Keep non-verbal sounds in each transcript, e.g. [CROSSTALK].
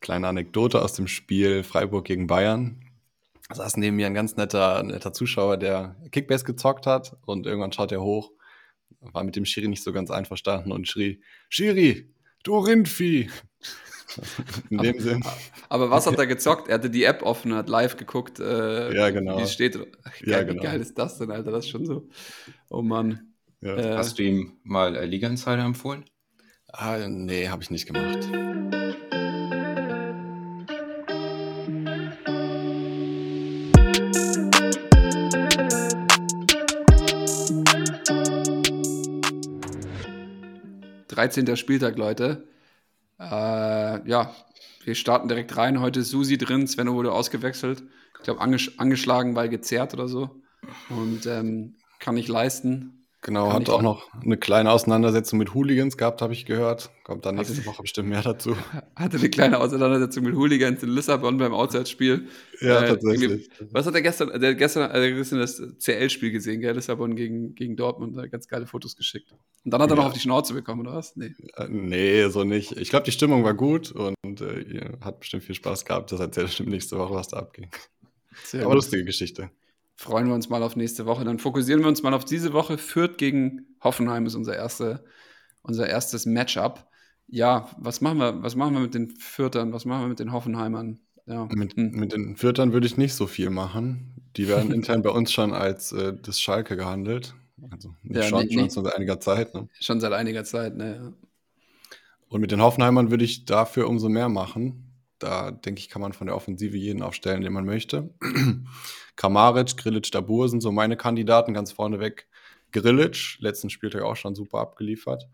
Kleine Anekdote aus dem Spiel Freiburg gegen Bayern. Da saß neben mir ein ganz netter, netter Zuschauer, der Kickbase gezockt hat und irgendwann schaut er hoch, war mit dem Schiri nicht so ganz einverstanden und schrie, Schiri, du Rindvieh! [LAUGHS] In dem aber, Sinn. Aber was hat er gezockt? Er hatte die App offen, hat live geguckt, äh, ja, genau. wie es steht. Ach, ja, genau. Wie geil ist das denn, Alter? Das ist schon so. Oh Mann. Ja. Äh, Hast du ihm mal äh, Liga Insider empfohlen? Ah, nee, habe ich nicht gemacht. 13. Spieltag, Leute. Äh, ja, wir starten direkt rein. Heute ist Susi drin, Sven wurde ausgewechselt. Ich glaube, anges angeschlagen, weil gezerrt oder so. Und ähm, kann nicht leisten. Genau, hat auch noch eine kleine Auseinandersetzung mit Hooligans gehabt, habe ich gehört. Kommt dann nächste Woche bestimmt mehr dazu. [LAUGHS] Hatte eine kleine Auseinandersetzung mit Hooligans in Lissabon beim Auswärtsspiel. Ja, äh, tatsächlich. Was hat er gestern, der gestern, also gestern das CL-Spiel gesehen, gell? Lissabon gegen, gegen Dortmund, da ganz geile Fotos geschickt. Und dann hat er ja. noch auf die Schnauze bekommen, oder was? Nee. Äh, nee, so nicht. Ich glaube, die Stimmung war gut und äh, hat bestimmt viel Spaß gehabt. Das erzählt bestimmt nächste Woche, was da abging. Sehr Aber gut. lustige Geschichte freuen wir uns mal auf nächste Woche. Dann fokussieren wir uns mal auf diese Woche. Fürth gegen Hoffenheim ist unser, erste, unser erstes Matchup. Ja, was machen wir, was machen wir mit den Fürtern? Was machen wir mit den Hoffenheimern? Ja. Mit, hm. mit den Fürtern würde ich nicht so viel machen. Die werden [LAUGHS] intern bei uns schon als äh, das Schalke gehandelt. Also ja, schon, nee, schon seit einiger Zeit. Ne? Schon seit einiger Zeit, ne? Ja. Und mit den Hoffenheimern würde ich dafür umso mehr machen. Da denke ich, kann man von der Offensive jeden aufstellen, den man möchte. Kamaric, Grillic, Dabur sind so meine Kandidaten ganz vorneweg. Grillic, letzten Spieltag auch schon super abgeliefert.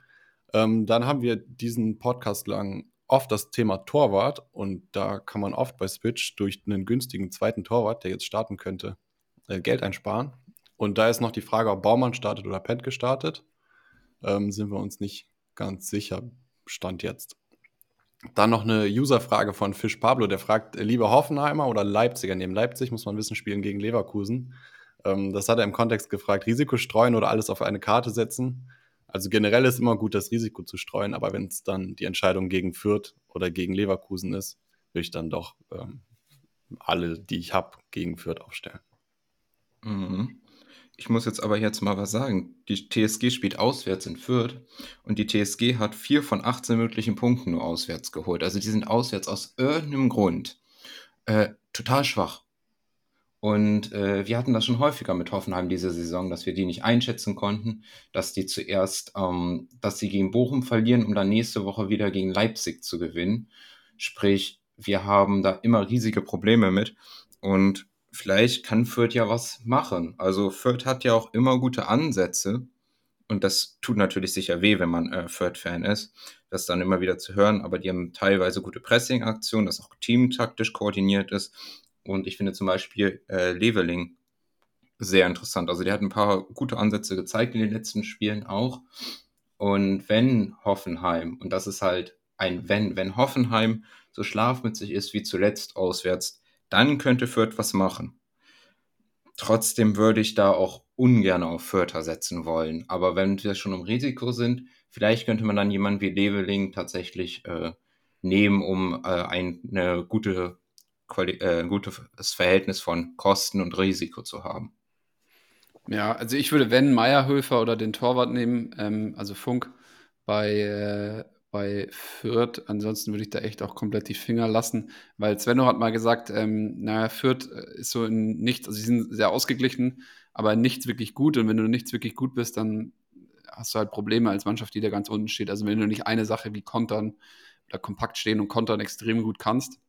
Ähm, dann haben wir diesen Podcast lang oft das Thema Torwart und da kann man oft bei Switch durch einen günstigen zweiten Torwart, der jetzt starten könnte, äh, Geld einsparen. Und da ist noch die Frage, ob Baumann startet oder Pet gestartet. Ähm, sind wir uns nicht ganz sicher, Stand jetzt. Dann noch eine User-Frage von Fisch Pablo, der fragt, äh, lieber Hoffenheimer oder Leipziger? Neben Leipzig muss man wissen, spielen gegen Leverkusen. Ähm, das hat er im Kontext gefragt, Risiko streuen oder alles auf eine Karte setzen. Also generell ist immer gut, das Risiko zu streuen, aber wenn es dann die Entscheidung gegen Fürth oder gegen Leverkusen ist, will ich dann doch ähm, alle, die ich habe, gegen Fürth aufstellen. Mhm. Ich muss jetzt aber jetzt mal was sagen. Die TSG spielt auswärts in Fürth und die TSG hat vier von 18 möglichen Punkten nur auswärts geholt. Also die sind auswärts aus irgendeinem Grund äh, total schwach. Und äh, wir hatten das schon häufiger mit Hoffenheim diese Saison, dass wir die nicht einschätzen konnten, dass die zuerst, ähm, dass sie gegen Bochum verlieren, um dann nächste Woche wieder gegen Leipzig zu gewinnen. Sprich, wir haben da immer riesige Probleme mit. Und vielleicht kann Fürth ja was machen. Also Fürth hat ja auch immer gute Ansätze. Und das tut natürlich sicher weh, wenn man äh, Fürth-Fan ist, das dann immer wieder zu hören. Aber die haben teilweise gute Pressing-Aktionen, das auch teamtaktisch koordiniert ist. Und ich finde zum Beispiel äh, Leveling sehr interessant. Also der hat ein paar gute Ansätze gezeigt in den letzten Spielen auch. Und wenn Hoffenheim, und das ist halt ein Wenn, wenn Hoffenheim so schlafmützig ist wie zuletzt auswärts, dann könnte Fürth was machen. Trotzdem würde ich da auch ungern auf Fürther setzen wollen. Aber wenn wir schon im Risiko sind, vielleicht könnte man dann jemanden wie Leveling tatsächlich äh, nehmen, um äh, eine gute, Quali äh, gutes Verhältnis von Kosten und Risiko zu haben. Ja, also ich würde, wenn Meierhöfer oder den Torwart nehmen, ähm, also Funk, bei, äh, bei Fürth. Ansonsten würde ich da echt auch komplett die Finger lassen, weil Svenno hat mal gesagt, ähm, naja, Fürth äh, ist so in nichts, also sie sind sehr ausgeglichen, aber nichts wirklich gut. Und wenn du nichts wirklich gut bist, dann hast du halt Probleme als Mannschaft, die da ganz unten steht. Also wenn du nicht eine Sache wie Kontern oder kompakt stehen und Kontern extrem gut kannst,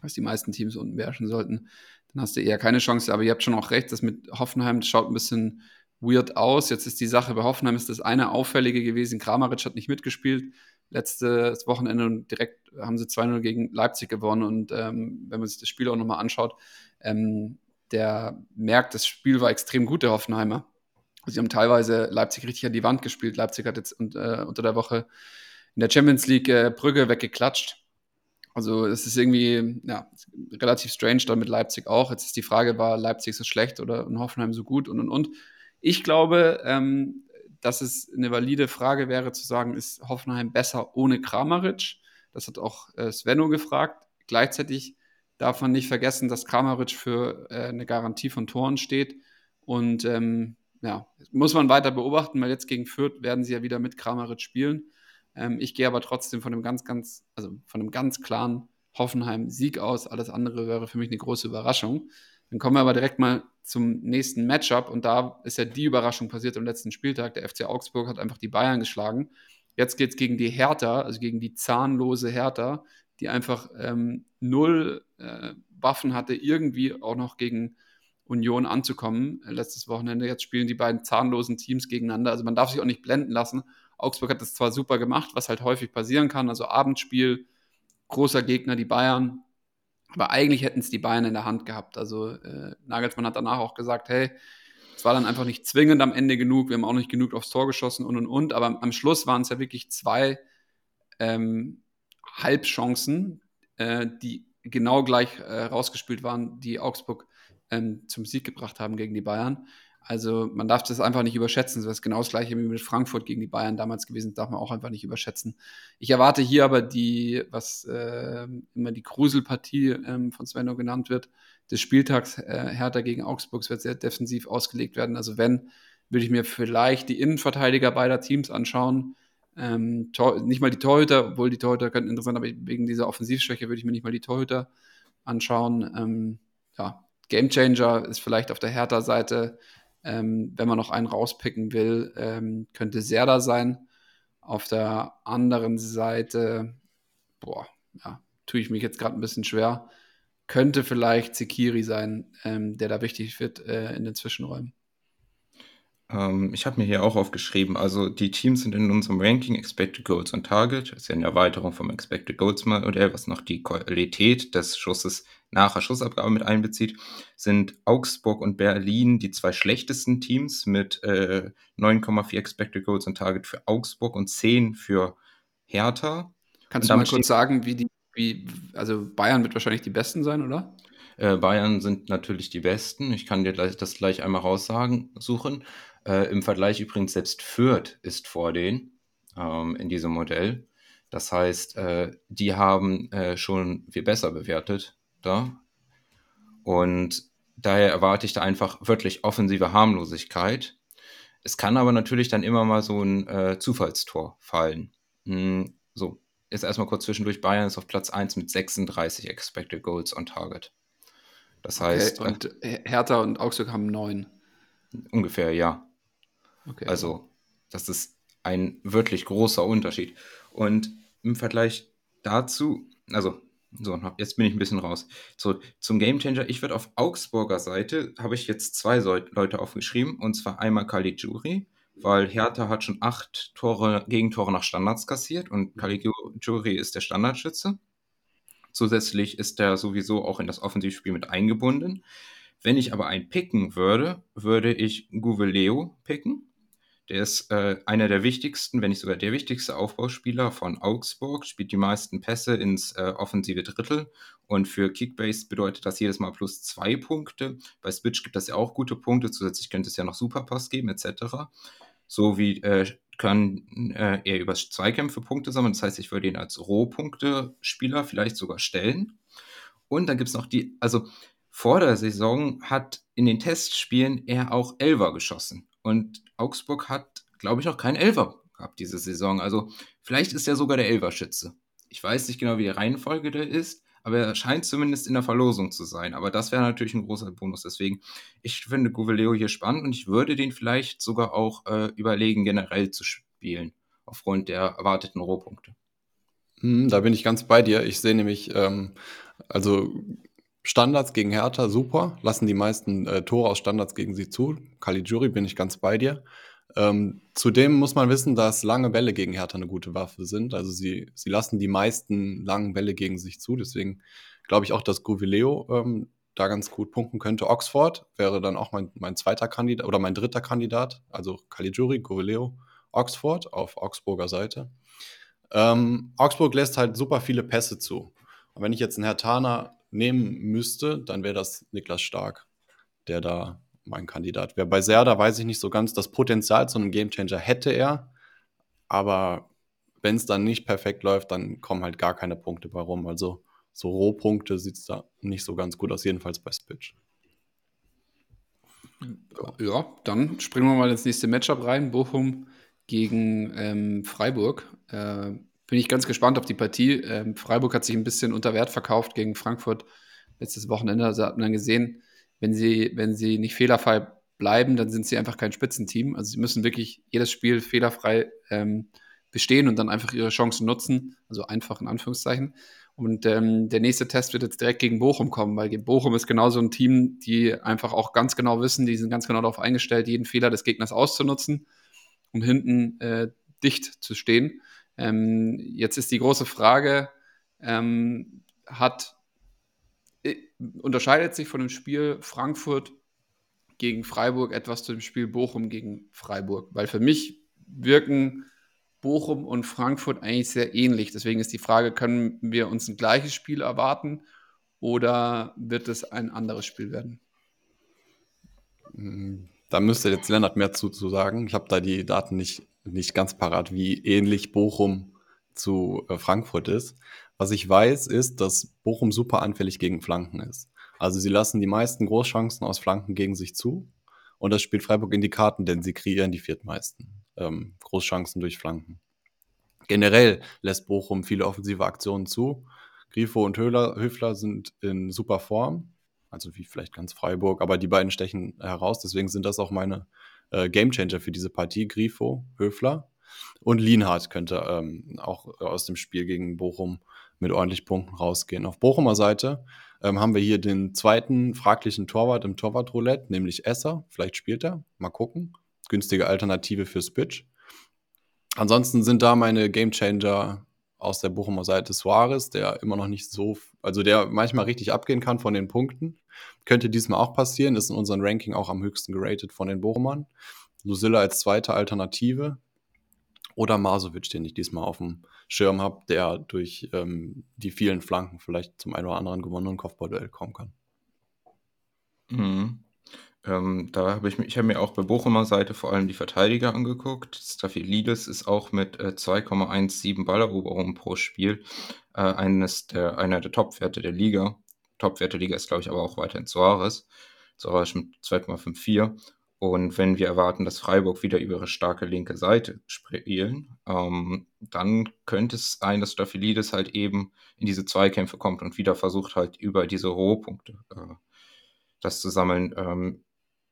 was die meisten Teams unten beherrschen sollten, dann hast du eher keine Chance. Aber ihr habt schon auch recht, das mit Hoffenheim, das schaut ein bisschen weird aus. Jetzt ist die Sache bei Hoffenheim ist das eine auffällige gewesen. Kramaric hat nicht mitgespielt letztes Wochenende und direkt haben sie 2-0 gegen Leipzig gewonnen. Und ähm, wenn man sich das Spiel auch nochmal anschaut, ähm, der merkt, das Spiel war extrem gut, der Hoffenheimer. Sie haben teilweise Leipzig richtig an die Wand gespielt. Leipzig hat jetzt äh, unter der Woche in der Champions League äh, Brügge weggeklatscht. Also es ist irgendwie ja, relativ strange dann mit Leipzig auch. Jetzt ist die Frage, war Leipzig so schlecht oder Hoffenheim so gut und und und. Ich glaube, ähm, dass es eine valide Frage wäre zu sagen, ist Hoffenheim besser ohne Kramaric? Das hat auch äh, Svenno gefragt. Gleichzeitig darf man nicht vergessen, dass Kramaric für äh, eine Garantie von Toren steht. Und ähm, ja, muss man weiter beobachten, weil jetzt gegen Fürth werden sie ja wieder mit Kramaric spielen. Ähm, ich gehe aber trotzdem von einem ganz, ganz, also von einem ganz klaren Hoffenheim-Sieg aus. Alles andere wäre für mich eine große Überraschung. Dann kommen wir aber direkt mal zum nächsten Matchup und da ist ja die Überraschung passiert am letzten Spieltag. Der FC Augsburg hat einfach die Bayern geschlagen. Jetzt geht es gegen die Hertha, also gegen die zahnlose Hertha, die einfach ähm, null äh, Waffen hatte, irgendwie auch noch gegen Union anzukommen. Letztes Wochenende, jetzt spielen die beiden zahnlosen Teams gegeneinander. Also man darf sich auch nicht blenden lassen. Augsburg hat das zwar super gemacht, was halt häufig passieren kann, also Abendspiel, großer Gegner, die Bayern. Aber eigentlich hätten es die Bayern in der Hand gehabt. Also äh, Nagelsmann hat danach auch gesagt, hey, es war dann einfach nicht zwingend am Ende genug, wir haben auch nicht genug aufs Tor geschossen und und und. Aber am Schluss waren es ja wirklich zwei ähm, Halbchancen, äh, die genau gleich äh, rausgespielt waren, die Augsburg ähm, zum Sieg gebracht haben gegen die Bayern. Also man darf das einfach nicht überschätzen. Das ist genau das gleiche wie mit Frankfurt gegen die Bayern damals gewesen, darf man auch einfach nicht überschätzen. Ich erwarte hier aber die, was äh, immer die Gruselpartie ähm, von Svenno genannt wird, des Spieltags äh, Hertha gegen Augsburg wird sehr defensiv ausgelegt werden. Also wenn, würde ich mir vielleicht die Innenverteidiger beider Teams anschauen. Ähm, nicht mal die Torhüter, obwohl die Torhüter könnten interessant, aber wegen dieser Offensivschwäche würde ich mir nicht mal die Torhüter anschauen. Ähm, ja, Gamechanger ist vielleicht auf der Hertha-Seite ähm, wenn man noch einen rauspicken will, ähm, könnte Serda sein. Auf der anderen Seite, boah, ja, tue ich mich jetzt gerade ein bisschen schwer. Könnte vielleicht Sekiri sein, ähm, der da wichtig wird äh, in den Zwischenräumen. Ähm, ich habe mir hier auch aufgeschrieben, also die Teams sind in unserem Ranking Expected Goals und Target, das ist ja eine Erweiterung vom Expected Goals Modell, was noch die Qualität des Schusses nach der Schussabgabe mit einbezieht, sind Augsburg und Berlin die zwei schlechtesten Teams mit äh, 9,4 Expected Goals und Target für Augsburg und 10 für Hertha. Kannst du mal kurz sagen, wie die, wie, also Bayern wird wahrscheinlich die Besten sein, oder? Äh, Bayern sind natürlich die Besten. Ich kann dir das gleich einmal raussagen, suchen. Äh, Im Vergleich übrigens selbst Fürth ist vor denen ähm, in diesem Modell. Das heißt, äh, die haben äh, schon viel besser bewertet da. Und daher erwarte ich da einfach wirklich offensive Harmlosigkeit. Es kann aber natürlich dann immer mal so ein äh, Zufallstor fallen. Hm, so, jetzt erstmal kurz zwischendurch. Bayern ist auf Platz 1 mit 36 Expected Goals on Target. Das heißt. Okay, und Hertha und Augsburg haben neun. Ungefähr, ja. Okay. Also, das ist ein wirklich großer Unterschied. Und im Vergleich dazu, also, so, jetzt bin ich ein bisschen raus. So, zum Gamechanger, ich würde auf Augsburger Seite, habe ich jetzt zwei Leute aufgeschrieben, und zwar einmal Caligiuri, weil Hertha hat schon acht Tore, Gegentore nach Standards kassiert und Caligiuri ist der Standardschütze. Zusätzlich ist er sowieso auch in das Offensivspiel mit eingebunden. Wenn ich aber einen picken würde, würde ich Guveleo picken. Der ist äh, einer der wichtigsten, wenn nicht sogar der wichtigste Aufbauspieler von Augsburg, spielt die meisten Pässe ins äh, offensive Drittel und für Kickbase bedeutet das jedes Mal plus zwei Punkte. Bei Switch gibt es ja auch gute Punkte, zusätzlich könnte es ja noch Superpass geben etc. So wie äh, kann äh, er über Zweikämpfe Punkte sammeln, das heißt, ich würde ihn als Rohpunkte-Spieler vielleicht sogar stellen. Und dann gibt es noch die, also vor der Saison hat in den Testspielen er auch Elver geschossen. Und Augsburg hat, glaube ich, noch keinen Elfer gehabt diese Saison. Also vielleicht ist er sogar der Elverschütze. Ich weiß nicht genau, wie die Reihenfolge da ist, aber er scheint zumindest in der Verlosung zu sein. Aber das wäre natürlich ein großer Bonus. Deswegen, ich finde Guveleo hier spannend und ich würde den vielleicht sogar auch äh, überlegen, generell zu spielen, aufgrund der erwarteten Rohpunkte. Hm, da bin ich ganz bei dir. Ich sehe nämlich, ähm, also Standards gegen Hertha, super. Lassen die meisten äh, Tore aus Standards gegen sie zu. Caligiuri bin ich ganz bei dir. Ähm, zudem muss man wissen, dass lange Bälle gegen Hertha eine gute Waffe sind. Also sie, sie lassen die meisten langen Bälle gegen sich zu. Deswegen glaube ich auch, dass Govileo ähm, da ganz gut punkten könnte. Oxford wäre dann auch mein, mein zweiter Kandidat oder mein dritter Kandidat. Also Caligiuri, Govileo, Oxford auf Augsburger Seite. Ähm, Augsburg lässt halt super viele Pässe zu. Und wenn ich jetzt einen Hertaner nehmen müsste, dann wäre das Niklas Stark, der da mein Kandidat wäre. Bei Serda weiß ich nicht so ganz, das Potenzial zu einem Gamechanger hätte er, aber wenn es dann nicht perfekt läuft, dann kommen halt gar keine Punkte bei rum. Also so Rohpunkte sieht es da nicht so ganz gut aus, jedenfalls bei Spitch. Ja, dann springen wir mal ins nächste Matchup rein. Bochum gegen ähm, Freiburg. Äh, bin ich ganz gespannt auf die Partie. Ähm, Freiburg hat sich ein bisschen unter Wert verkauft gegen Frankfurt letztes Wochenende. Also hat man dann gesehen, wenn sie, wenn sie nicht fehlerfrei bleiben, dann sind sie einfach kein Spitzenteam. Also sie müssen wirklich jedes Spiel fehlerfrei ähm, bestehen und dann einfach ihre Chancen nutzen. Also einfach in Anführungszeichen. Und ähm, der nächste Test wird jetzt direkt gegen Bochum kommen, weil Bochum ist genauso ein Team, die einfach auch ganz genau wissen, die sind ganz genau darauf eingestellt, jeden Fehler des Gegners auszunutzen und hinten äh, dicht zu stehen. Ähm, jetzt ist die große Frage, ähm, hat, äh, unterscheidet sich von dem Spiel Frankfurt gegen Freiburg etwas zu dem Spiel Bochum gegen Freiburg? Weil für mich wirken Bochum und Frankfurt eigentlich sehr ähnlich. Deswegen ist die Frage, können wir uns ein gleiches Spiel erwarten oder wird es ein anderes Spiel werden? Da müsste jetzt Lennart mehr zu, zu sagen. Ich habe da die Daten nicht, nicht ganz parat, wie ähnlich Bochum zu äh, Frankfurt ist. Was ich weiß, ist, dass Bochum super anfällig gegen Flanken ist. Also sie lassen die meisten Großchancen aus Flanken gegen sich zu. Und das spielt Freiburg in die Karten, denn sie kreieren die viertmeisten ähm, Großchancen durch Flanken. Generell lässt Bochum viele offensive Aktionen zu. Grifo und Höfler sind in super Form, also wie vielleicht ganz Freiburg, aber die beiden stechen heraus. Deswegen sind das auch meine äh, Gamechanger für diese Partie. Grifo, Höfler und Lienhardt könnte ähm, auch aus dem Spiel gegen Bochum mit ordentlich Punkten rausgehen. Auf Bochumer Seite ähm, haben wir hier den zweiten fraglichen Torwart im Torwartroulette, nämlich Esser. Vielleicht spielt er, mal gucken günstige Alternative für Spitch. Ansonsten sind da meine Gamechanger aus der Bochumer Seite Suarez, der immer noch nicht so, also der manchmal richtig abgehen kann von den Punkten. Könnte diesmal auch passieren, ist in unserem Ranking auch am höchsten geratet von den Bochumern. Lucilla als zweite Alternative. Oder Masovic, den ich diesmal auf dem Schirm habe, der durch ähm, die vielen Flanken vielleicht zum einen oder anderen gewonnenen Kopfballduell kommen kann. Mhm. Ähm, da habe ich, ich habe mir auch bei Bochumer Seite vor allem die Verteidiger angeguckt. Staffelidis ist auch mit äh, 2,17 Balleroberungen pro Spiel äh, eines der, einer der Topwerte der Liga. Topwerte Liga ist, glaube ich, aber auch weiterhin Soares. Soares mit 2,54. Und wenn wir erwarten, dass Freiburg wieder über ihre starke linke Seite spielen, ähm, dann könnte es sein, dass Staffelidis halt eben in diese Zweikämpfe kommt und wieder versucht halt über diese Rohpunkte äh, das zu sammeln. Ähm,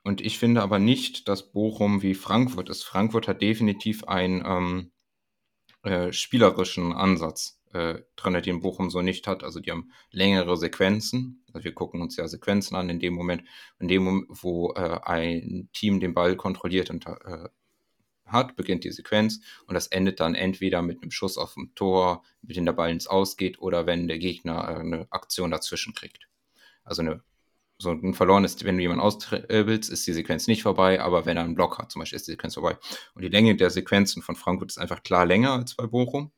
und ich finde aber nicht, dass Bochum wie Frankfurt ist. Frankfurt hat definitiv einen ähm, äh, spielerischen Ansatz äh, drin, den Bochum so nicht hat. Also die haben längere Sequenzen. Also wir gucken uns ja Sequenzen an in dem Moment, in dem Moment, wo äh, ein Team den Ball kontrolliert und äh, hat, beginnt die Sequenz und das endet dann entweder mit einem Schuss auf dem Tor, mit dem der Ball ins Ausgeht oder wenn der Gegner äh, eine Aktion dazwischen kriegt. Also eine so ein verlorenes, wenn du jemanden austribbelst, ist die Sequenz nicht vorbei, aber wenn er einen Block hat, zum Beispiel, ist die Sequenz vorbei. Und die Länge der Sequenzen von Frankfurt ist einfach klar länger als bei Bochum.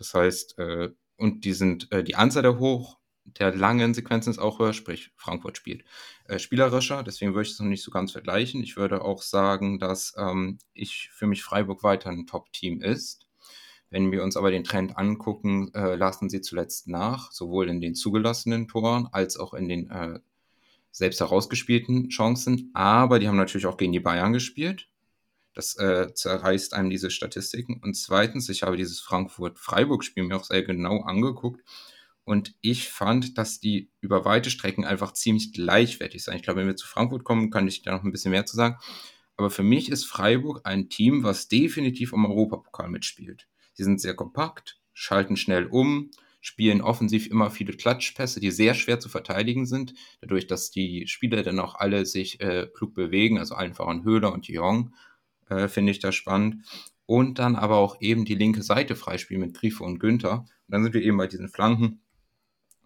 Das heißt, äh, und die sind, äh, die Anzahl der hoch, der langen Sequenzen ist auch höher, sprich Frankfurt spielt äh, spielerischer, deswegen würde ich es noch nicht so ganz vergleichen. Ich würde auch sagen, dass ähm, ich für mich Freiburg weiter ein Top-Team ist. Wenn wir uns aber den Trend angucken, äh, lassen sie zuletzt nach, sowohl in den zugelassenen Toren als auch in den äh, selbst herausgespielten Chancen, aber die haben natürlich auch gegen die Bayern gespielt. Das äh, zerreißt einem diese Statistiken. Und zweitens, ich habe dieses Frankfurt-Freiburg-Spiel mir auch sehr genau angeguckt. Und ich fand, dass die über weite Strecken einfach ziemlich gleichwertig sind. Ich glaube, wenn wir zu Frankfurt kommen, kann ich da noch ein bisschen mehr zu sagen. Aber für mich ist Freiburg ein Team, was definitiv um Europapokal mitspielt. Sie sind sehr kompakt, schalten schnell um, spielen offensiv immer viele Klatschpässe, die sehr schwer zu verteidigen sind, dadurch, dass die Spieler dann auch alle sich äh, klug bewegen, also allen voran Höhler und Jong, äh, finde ich da spannend. Und dann aber auch eben die linke Seite freispielen mit Grifo und Günther. Und dann sind wir eben bei diesen Flanken.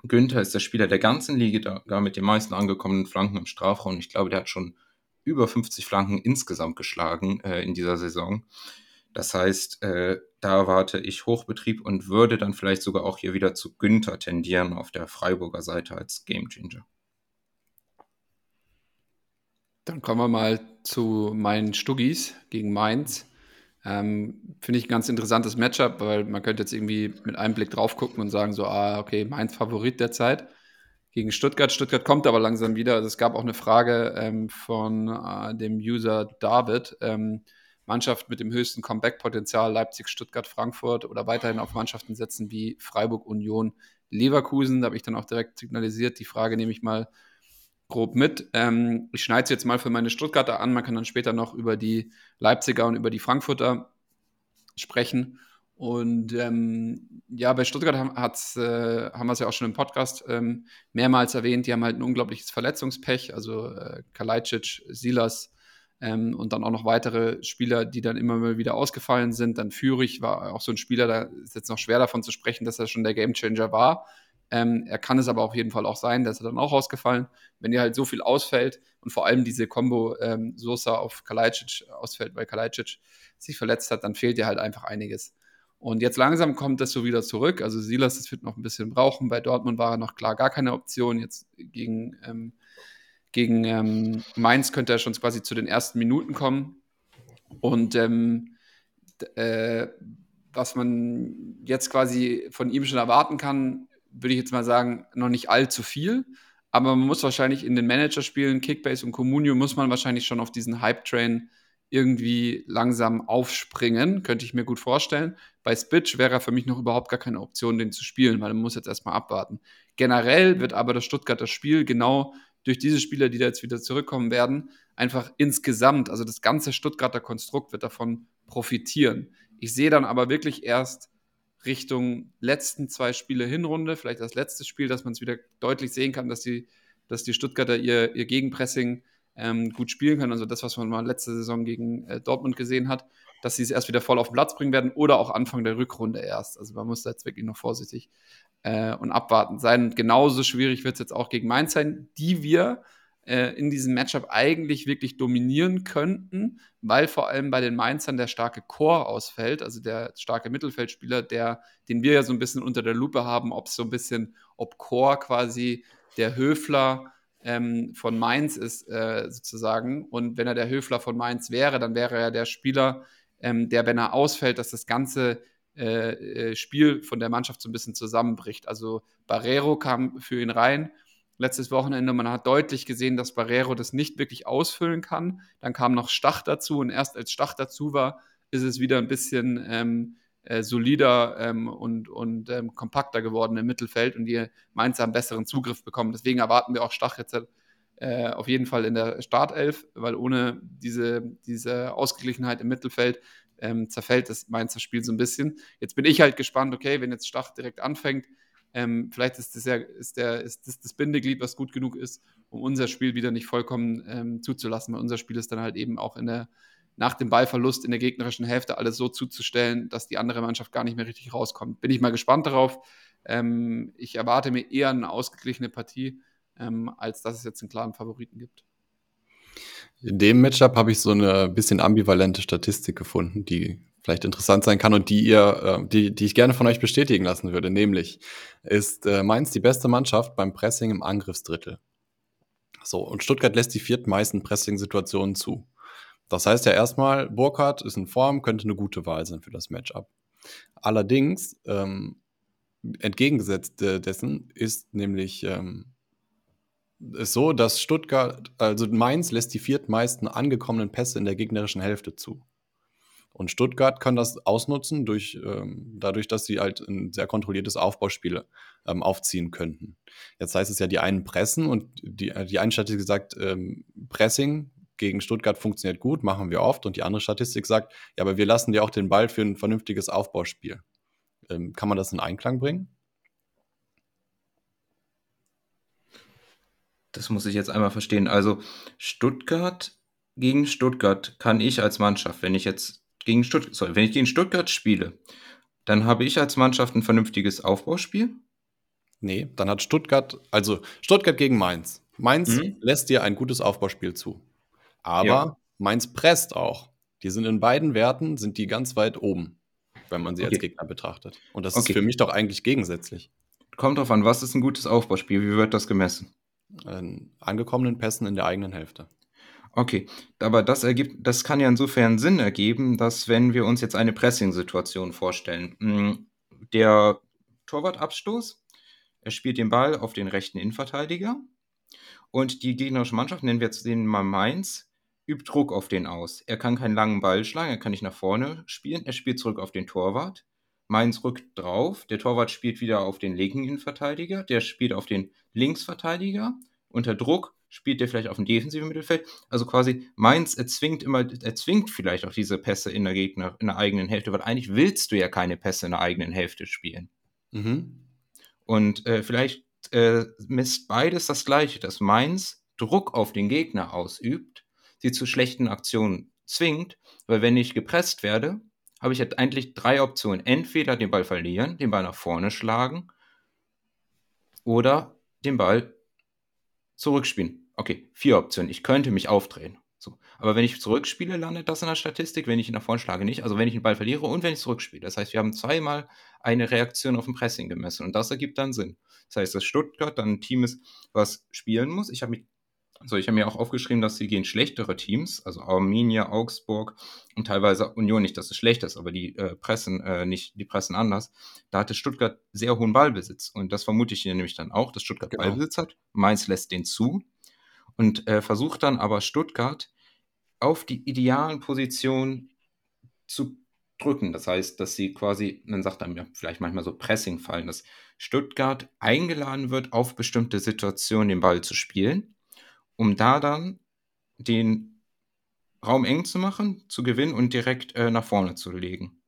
Günther ist der Spieler der ganzen Liga, da mit den meisten angekommenen Flanken im Strafraum. Ich glaube, der hat schon über 50 Flanken insgesamt geschlagen äh, in dieser Saison. Das heißt, äh, da erwarte ich Hochbetrieb und würde dann vielleicht sogar auch hier wieder zu Günther tendieren auf der Freiburger Seite als Gamechanger. Dann kommen wir mal zu meinen Stuggis gegen Mainz. Ähm, Finde ich ein ganz interessantes Matchup, weil man könnte jetzt irgendwie mit einem Blick drauf gucken und sagen so, ah, okay, mein Favorit der Zeit gegen Stuttgart. Stuttgart kommt aber langsam wieder. Also es gab auch eine Frage ähm, von äh, dem User David. Ähm, Mannschaft mit dem höchsten Comeback-Potenzial, Leipzig, Stuttgart, Frankfurt oder weiterhin auf Mannschaften setzen wie Freiburg, Union, Leverkusen. Da habe ich dann auch direkt signalisiert, die Frage nehme ich mal grob mit. Ähm, ich schneide es jetzt mal für meine Stuttgarter an. Man kann dann später noch über die Leipziger und über die Frankfurter sprechen. Und ähm, ja, bei Stuttgart haben, äh, haben wir es ja auch schon im Podcast ähm, mehrmals erwähnt. Die haben halt ein unglaubliches Verletzungspech. Also äh, Kalajdzic, Silas ähm, und dann auch noch weitere Spieler, die dann immer mal wieder ausgefallen sind. Dann Führig war auch so ein Spieler, da ist jetzt noch schwer davon zu sprechen, dass er schon der Gamechanger war. Ähm, er kann es aber auf jeden Fall auch sein, dass er dann auch ausgefallen. Wenn dir halt so viel ausfällt und vor allem diese Combo ähm, Sosa auf Kalajdzic ausfällt, weil Kalajdzic sich verletzt hat, dann fehlt dir halt einfach einiges. Und jetzt langsam kommt das so wieder zurück. Also Silas, das wird noch ein bisschen brauchen. Bei Dortmund war er noch klar gar keine Option. Jetzt gegen, ähm, gegen ähm, Mainz könnte er schon quasi zu den ersten Minuten kommen. Und ähm, äh, was man jetzt quasi von ihm schon erwarten kann, würde ich jetzt mal sagen, noch nicht allzu viel. Aber man muss wahrscheinlich in den Managerspielen, Kickbase und Comunio, muss man wahrscheinlich schon auf diesen Hype-Train irgendwie langsam aufspringen, könnte ich mir gut vorstellen. Bei Spitch wäre für mich noch überhaupt gar keine Option, den zu spielen, weil man muss jetzt erstmal abwarten. Generell wird aber das Stuttgarter Spiel genau durch diese Spieler, die da jetzt wieder zurückkommen werden, einfach insgesamt, also das ganze Stuttgarter Konstrukt wird davon profitieren. Ich sehe dann aber wirklich erst Richtung letzten zwei Spiele Hinrunde, vielleicht das letzte Spiel, dass man es wieder deutlich sehen kann, dass die, dass die Stuttgarter ihr, ihr Gegenpressing ähm, gut spielen können. Also das, was man mal letzte Saison gegen äh, Dortmund gesehen hat, dass sie es erst wieder voll auf den Platz bringen werden oder auch Anfang der Rückrunde erst. Also man muss da jetzt wirklich noch vorsichtig äh, und abwartend sein. Genauso schwierig wird es jetzt auch gegen Mainz sein, die wir äh, in diesem Matchup eigentlich wirklich dominieren könnten, weil vor allem bei den Mainzern der starke Chor ausfällt, also der starke Mittelfeldspieler, der, den wir ja so ein bisschen unter der Lupe haben, ob es so ein bisschen, ob Chor quasi der Höfler ähm, von Mainz ist, äh, sozusagen. Und wenn er der Höfler von Mainz wäre, dann wäre er der Spieler, ähm, der, wenn er ausfällt, dass das ganze äh, äh Spiel von der Mannschaft so ein bisschen zusammenbricht. Also Barrero kam für ihn rein letztes Wochenende. Man hat deutlich gesehen, dass Barrero das nicht wirklich ausfüllen kann. Dann kam noch Stach dazu und erst als Stach dazu war, ist es wieder ein bisschen ähm, äh, solider ähm, und, und ähm, kompakter geworden im Mittelfeld und die Mainzer haben besseren Zugriff bekommen. Deswegen erwarten wir auch Stach jetzt äh, auf jeden Fall in der Startelf, weil ohne diese, diese Ausgeglichenheit im Mittelfeld ähm, zerfällt das Mainzer Spiel so ein bisschen. Jetzt bin ich halt gespannt, okay, wenn jetzt Stach direkt anfängt, ähm, vielleicht ist das ja ist der, ist das, das Bindeglied, was gut genug ist, um unser Spiel wieder nicht vollkommen ähm, zuzulassen, weil unser Spiel ist dann halt eben auch in der, nach dem Ballverlust in der gegnerischen Hälfte alles so zuzustellen, dass die andere Mannschaft gar nicht mehr richtig rauskommt. Bin ich mal gespannt darauf. Ähm, ich erwarte mir eher eine ausgeglichene Partie, ähm, als dass es jetzt einen klaren Favoriten gibt. In dem Matchup habe ich so eine bisschen ambivalente Statistik gefunden, die vielleicht interessant sein kann und die ihr, äh, die, die ich gerne von euch bestätigen lassen würde. Nämlich ist äh, Mainz die beste Mannschaft beim Pressing im Angriffsdrittel. So, und Stuttgart lässt die viertmeisten Pressing-Situationen zu. Das heißt ja erstmal, Burkhardt ist in Form, könnte eine gute Wahl sein für das Matchup. Allerdings, ähm, entgegengesetzt dessen ist nämlich ähm, ist so, dass Stuttgart, also Mainz lässt die viertmeisten angekommenen Pässe in der gegnerischen Hälfte zu. Und Stuttgart kann das ausnutzen, durch, ähm, dadurch, dass sie halt ein sehr kontrolliertes Aufbauspiel ähm, aufziehen könnten. Jetzt heißt es ja, die einen pressen und die, die eine Statistik sagt, ähm, Pressing gegen Stuttgart funktioniert gut, machen wir oft. Und die andere Statistik sagt, ja, aber wir lassen dir auch den Ball für ein vernünftiges Aufbauspiel. Ähm, kann man das in Einklang bringen? Das muss ich jetzt einmal verstehen. Also Stuttgart gegen Stuttgart kann ich als Mannschaft, wenn ich jetzt gegen Stuttgart, sorry, wenn ich gegen Stuttgart spiele, dann habe ich als Mannschaft ein vernünftiges Aufbauspiel? Nee, dann hat Stuttgart, also Stuttgart gegen Mainz. Mainz mhm. lässt dir ein gutes Aufbauspiel zu. Aber ja. Mainz presst auch. Die sind in beiden Werten, sind die ganz weit oben, wenn man sie okay. als Gegner betrachtet. Und das okay. ist für mich doch eigentlich gegensätzlich. Kommt drauf an, was ist ein gutes Aufbauspiel? Wie wird das gemessen? An angekommenen Pässen in der eigenen Hälfte. Okay, aber das ergibt, das kann ja insofern Sinn ergeben, dass wenn wir uns jetzt eine Pressing-Situation vorstellen, hm, der Torwartabstoß, er spielt den Ball auf den rechten Innenverteidiger und die gegnerische Mannschaft, nennen wir jetzt den mal Mainz, übt Druck auf den aus. Er kann keinen langen Ball schlagen, er kann nicht nach vorne spielen, er spielt zurück auf den Torwart. Mainz rückt drauf, der Torwart spielt wieder auf den linken Innenverteidiger, der spielt auf den Linksverteidiger. Unter Druck spielt der vielleicht auf dem defensiven Mittelfeld. Also quasi Mainz erzwingt immer, erzwingt vielleicht auch diese Pässe in der Gegner, in der eigenen Hälfte, weil eigentlich willst du ja keine Pässe in der eigenen Hälfte spielen. Mhm. Und äh, vielleicht äh, misst beides das Gleiche, dass Mainz Druck auf den Gegner ausübt, sie zu schlechten Aktionen zwingt, weil wenn ich gepresst werde, habe ich jetzt eigentlich drei Optionen. Entweder den Ball verlieren, den Ball nach vorne schlagen oder den Ball zurückspielen okay, vier Optionen. Ich könnte mich aufdrehen. So. Aber wenn ich zurückspiele, landet das in der Statistik. Wenn ich ihn nach vorne schlage, nicht. Also wenn ich den Ball verliere und wenn ich zurückspiele. Das heißt, wir haben zweimal eine Reaktion auf ein Pressing gemessen. Und das ergibt dann Sinn. Das heißt, dass Stuttgart dann ein Team ist, was spielen muss. Ich habe mich also ich habe mir auch aufgeschrieben, dass sie gegen schlechtere Teams, also Arminia, Augsburg und teilweise Union, nicht, dass es schlecht ist, aber die äh, pressen äh, nicht, die pressen anders. Da hatte Stuttgart sehr hohen Ballbesitz und das vermute ich hier nämlich dann auch, dass Stuttgart genau. Ballbesitz hat. Mainz lässt den zu und äh, versucht dann aber Stuttgart auf die idealen Positionen zu drücken. Das heißt, dass sie quasi, man sagt dann ja vielleicht manchmal so Pressing fallen, dass Stuttgart eingeladen wird, auf bestimmte Situationen den Ball zu spielen, um da dann den Raum eng zu machen, zu gewinnen und direkt äh, nach vorne zu legen.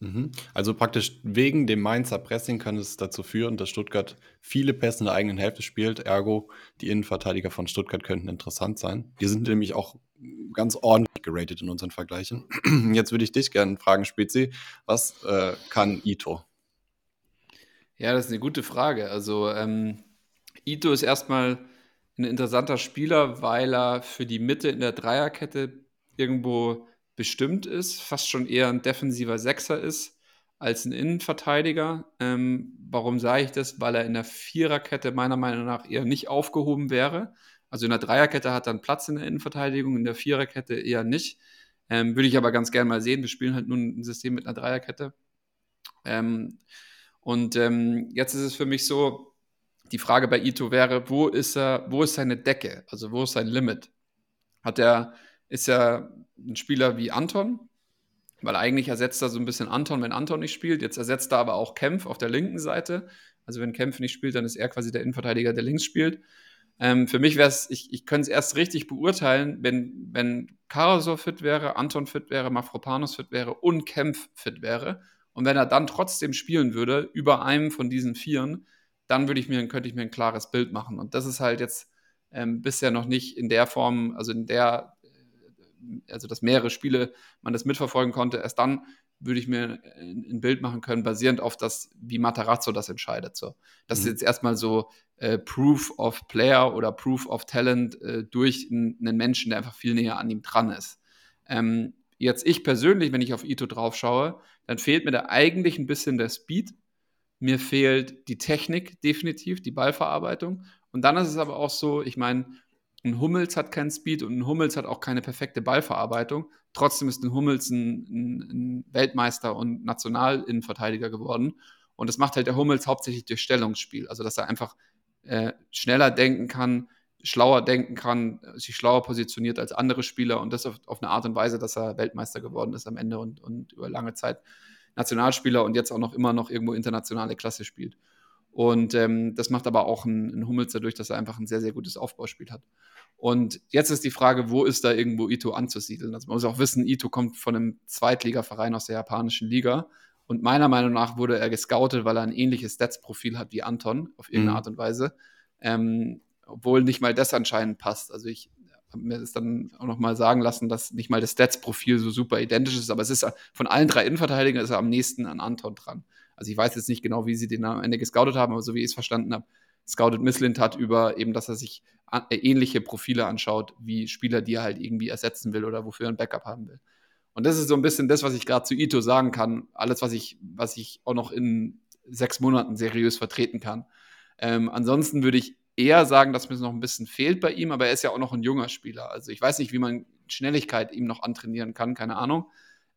Mhm. Also praktisch wegen dem Mainzer Pressing kann es dazu führen, dass Stuttgart viele Pässe in der eigenen Hälfte spielt. Ergo, die Innenverteidiger von Stuttgart könnten interessant sein. Die sind nämlich auch ganz ordentlich geratet in unseren Vergleichen. [CLEARS THROAT] Jetzt würde ich dich gerne fragen, Spezi, was äh, kann Ito? Ja, das ist eine gute Frage. Also ähm, Ito ist erstmal ein interessanter Spieler, weil er für die Mitte in der Dreierkette irgendwo bestimmt ist, fast schon eher ein defensiver Sechser ist als ein Innenverteidiger. Ähm, warum sage ich das? Weil er in der Viererkette meiner Meinung nach eher nicht aufgehoben wäre. Also in der Dreierkette hat er einen Platz in der Innenverteidigung, in der Viererkette eher nicht. Ähm, würde ich aber ganz gerne mal sehen. Wir spielen halt nun ein System mit einer Dreierkette. Ähm, und ähm, jetzt ist es für mich so, die Frage bei Ito wäre, wo ist er, wo ist seine Decke? Also wo ist sein Limit? Hat er ist ja ein Spieler wie Anton, weil eigentlich ersetzt er so ein bisschen Anton, wenn Anton nicht spielt. Jetzt ersetzt er aber auch Kempf auf der linken Seite. Also wenn Kempf nicht spielt, dann ist er quasi der Innenverteidiger, der links spielt. Ähm, für mich wäre es, ich, ich könnte es erst richtig beurteilen, wenn, wenn Karasor fit wäre, Anton fit wäre, Mafropanos fit wäre und Kempf fit wäre. Und wenn er dann trotzdem spielen würde, über einem von diesen Vieren, dann würde ich mir, könnte ich mir ein klares Bild machen. Und das ist halt jetzt ähm, bisher noch nicht in der Form, also in der also dass mehrere Spiele man das mitverfolgen konnte, erst dann würde ich mir ein Bild machen können, basierend auf das, wie Matarazzo das entscheidet. So. Das mhm. ist jetzt erstmal so äh, Proof of Player oder Proof of Talent äh, durch einen Menschen, der einfach viel näher an ihm dran ist. Ähm, jetzt ich persönlich, wenn ich auf Ito drauf schaue, dann fehlt mir da eigentlich ein bisschen der Speed. Mir fehlt die Technik definitiv, die Ballverarbeitung. Und dann ist es aber auch so, ich meine, ein Hummels hat keinen Speed und ein Hummels hat auch keine perfekte Ballverarbeitung. Trotzdem ist ein Hummels ein, ein, Weltmeister und Nationalinnenverteidiger geworden. Und das macht halt der Hummels hauptsächlich durch Stellungsspiel. Also, dass er einfach äh, schneller denken kann, schlauer denken kann, sich schlauer positioniert als andere Spieler und das auf, auf, eine Art und Weise, dass er Weltmeister geworden ist am Ende und, und über lange Zeit Nationalspieler und jetzt auch noch immer noch irgendwo internationale Klasse spielt. Und ähm, das macht aber auch ein, ein Hummels dadurch, dass er einfach ein sehr, sehr gutes Aufbauspiel hat. Und jetzt ist die Frage, wo ist da irgendwo Ito anzusiedeln? Also man muss auch wissen, Ito kommt von einem Zweitligaverein aus der japanischen Liga. Und meiner Meinung nach wurde er gescoutet, weil er ein ähnliches Stats-Profil hat wie Anton, auf irgendeine mhm. Art und Weise. Ähm, obwohl nicht mal das anscheinend passt. Also ich habe mir das dann auch noch mal sagen lassen, dass nicht mal das Stats-Profil so super identisch ist, aber es ist von allen drei Innenverteidigern ist er am nächsten an Anton dran. Also ich weiß jetzt nicht genau, wie sie den am Ende gescoutet haben, aber so wie ich es verstanden habe, scoutet Misslint hat über eben, dass er sich äh, ähnliche Profile anschaut, wie Spieler, die er halt irgendwie ersetzen will oder wofür er ein Backup haben will. Und das ist so ein bisschen das, was ich gerade zu Ito sagen kann. Alles, was ich, was ich auch noch in sechs Monaten seriös vertreten kann. Ähm, ansonsten würde ich eher sagen, dass mir noch ein bisschen fehlt bei ihm, aber er ist ja auch noch ein junger Spieler. Also ich weiß nicht, wie man Schnelligkeit ihm noch antrainieren kann, keine Ahnung.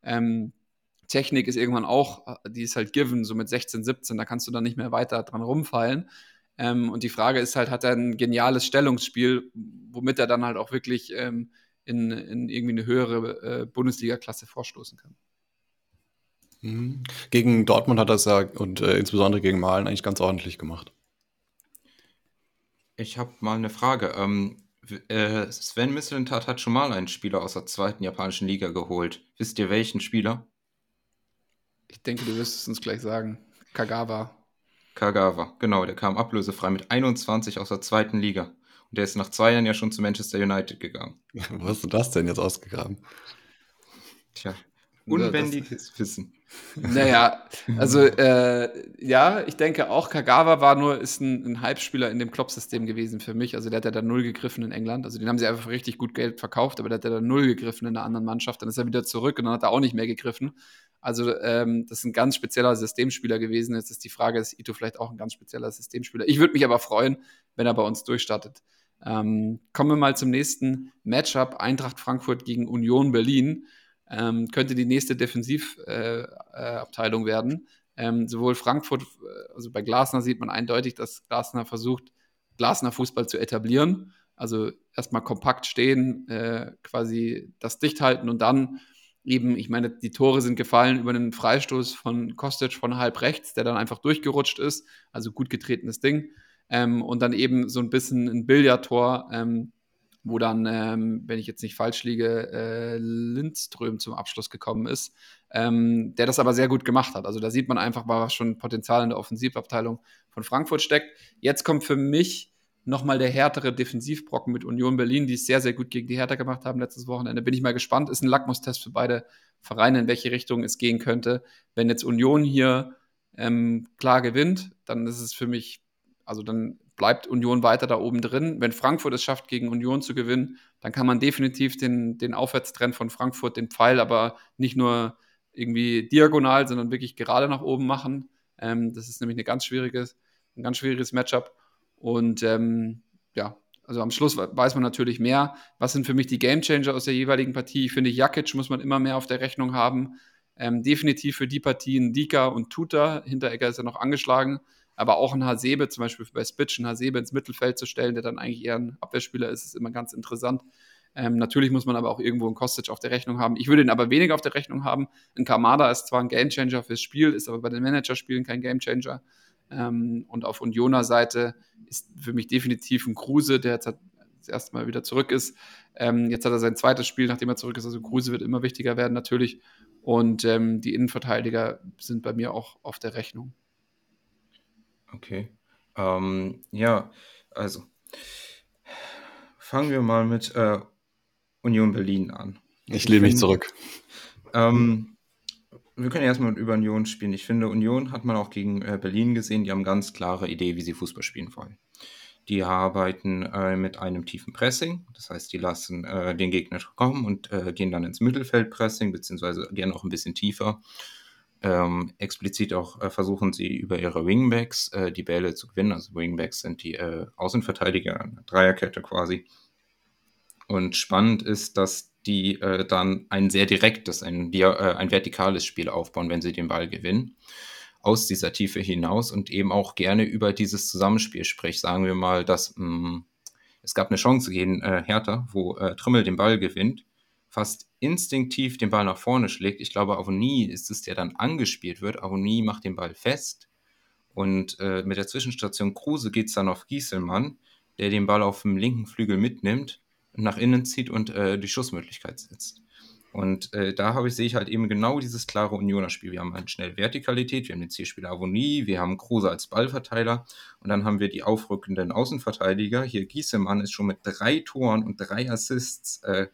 Ähm, Technik ist irgendwann auch, die ist halt given, so mit 16, 17, da kannst du dann nicht mehr weiter dran rumfallen. Ähm, und die Frage ist halt, hat er ein geniales Stellungsspiel, womit er dann halt auch wirklich ähm, in, in, irgendwie eine höhere äh, Bundesliga-Klasse vorstoßen kann. Mhm. Gegen Dortmund hat er es ja und äh, insbesondere gegen Malen eigentlich ganz ordentlich gemacht. Ich habe mal eine Frage. Ähm, äh, Sven Mislintat hat schon mal einen Spieler aus der zweiten japanischen Liga geholt. Wisst ihr welchen Spieler? Ich denke, du wirst es uns gleich sagen. Kagawa. Kagawa, genau, der kam ablösefrei mit 21 aus der zweiten Liga. Und der ist nach zwei Jahren ja schon zu Manchester United gegangen. Wo hast du das denn jetzt ausgegraben? Tja, unbändiges Wissen. Naja, also äh, ja, ich denke auch, Kagawa war nur, ist ein, ein Hype-Spieler in dem Klopp-System gewesen für mich. Also der hat ja da null gegriffen in England. Also den haben sie einfach richtig gut Geld verkauft, aber der hat ja da null gegriffen in einer anderen Mannschaft. Dann ist er wieder zurück und dann hat er auch nicht mehr gegriffen. Also ähm, das ist ein ganz spezieller Systemspieler gewesen. Jetzt ist die Frage, ist Ito vielleicht auch ein ganz spezieller Systemspieler? Ich würde mich aber freuen, wenn er bei uns durchstartet. Ähm, kommen wir mal zum nächsten Matchup. Eintracht Frankfurt gegen Union Berlin ähm, könnte die nächste Defensivabteilung äh, äh, werden. Ähm, sowohl Frankfurt, äh, also bei Glasner sieht man eindeutig, dass Glasner versucht, Glasner Fußball zu etablieren. Also erstmal kompakt stehen, äh, quasi das dicht halten und dann eben, ich meine, die Tore sind gefallen über einen Freistoß von Kostic von halb rechts, der dann einfach durchgerutscht ist. Also gut getretenes Ding. Ähm, und dann eben so ein bisschen ein Billardtor, ähm, wo dann, ähm, wenn ich jetzt nicht falsch liege, äh, Lindström zum Abschluss gekommen ist, ähm, der das aber sehr gut gemacht hat. Also da sieht man einfach, was schon Potenzial in der Offensivabteilung von Frankfurt steckt. Jetzt kommt für mich nochmal der härtere Defensivbrocken mit Union Berlin, die es sehr, sehr gut gegen die Hertha gemacht haben letztes Wochenende. Bin ich mal gespannt. Ist ein Lackmustest für beide Vereine, in welche Richtung es gehen könnte. Wenn jetzt Union hier ähm, klar gewinnt, dann ist es für mich, also dann bleibt Union weiter da oben drin. Wenn Frankfurt es schafft, gegen Union zu gewinnen, dann kann man definitiv den, den Aufwärtstrend von Frankfurt, den Pfeil, aber nicht nur irgendwie diagonal, sondern wirklich gerade nach oben machen. Ähm, das ist nämlich eine ganz schwieriges, ein ganz schwieriges Matchup. Und ähm, ja, also am Schluss weiß man natürlich mehr. Was sind für mich die Gamechanger aus der jeweiligen Partie? Ich finde, Jakic muss man immer mehr auf der Rechnung haben. Ähm, definitiv für die Partien Dika und Tuta. Hinteregger ist ja noch angeschlagen aber auch ein Hasebe, zum Beispiel bei Spitch, ein Hasebe ins Mittelfeld zu stellen, der dann eigentlich eher ein Abwehrspieler ist, ist immer ganz interessant. Ähm, natürlich muss man aber auch irgendwo einen Kostic auf der Rechnung haben. Ich würde ihn aber weniger auf der Rechnung haben. Ein Kamada ist zwar ein Gamechanger fürs Spiel, ist aber bei den Managerspielen kein Gamechanger. Ähm, und auf Unioner Seite ist für mich definitiv ein Kruse, der jetzt das erste Mal wieder zurück ist. Ähm, jetzt hat er sein zweites Spiel, nachdem er zurück ist. Also Kruse wird immer wichtiger werden, natürlich. Und ähm, die Innenverteidiger sind bei mir auch auf der Rechnung. Okay. Ähm, ja, also fangen wir mal mit äh, Union Berlin an. Ich lehne mich zurück. Ähm, wir können erstmal über Union spielen. Ich finde, Union hat man auch gegen äh, Berlin gesehen. Die haben ganz klare Idee, wie sie Fußball spielen wollen. Die arbeiten äh, mit einem tiefen Pressing. Das heißt, die lassen äh, den Gegner kommen und äh, gehen dann ins Mittelfeldpressing, beziehungsweise gehen auch ein bisschen tiefer ähm, explizit auch äh, versuchen sie über ihre Wingbacks äh, die Bälle zu gewinnen. Also Wingbacks sind die Außenverteidiger, eine Dreierkette quasi. Und spannend ist, dass die äh, dann ein sehr direktes, ein, äh, ein vertikales Spiel aufbauen, wenn sie den Ball gewinnen. Aus dieser Tiefe hinaus und eben auch gerne über dieses Zusammenspiel. Sprich, sagen wir mal, dass mh, mm, es gab eine Chance gegen äh, Hertha, wo äh, Trimmel den Ball gewinnt fast instinktiv den Ball nach vorne schlägt. Ich glaube, Avonie ist es, der dann angespielt wird. Avonie macht den Ball fest. Und äh, mit der Zwischenstation Kruse geht es dann auf Gieselmann, der den Ball auf dem linken Flügel mitnimmt, nach innen zieht und äh, die Schussmöglichkeit setzt. Und äh, da habe ich, sehe ich halt eben genau dieses klare Unioner-Spiel. Wir haben halt schnell Vertikalität, wir haben den Zielspieler Avonie, wir haben Kruse als Ballverteiler und dann haben wir die aufrückenden Außenverteidiger. Hier Gieselmann ist schon mit drei Toren und drei Assists äh,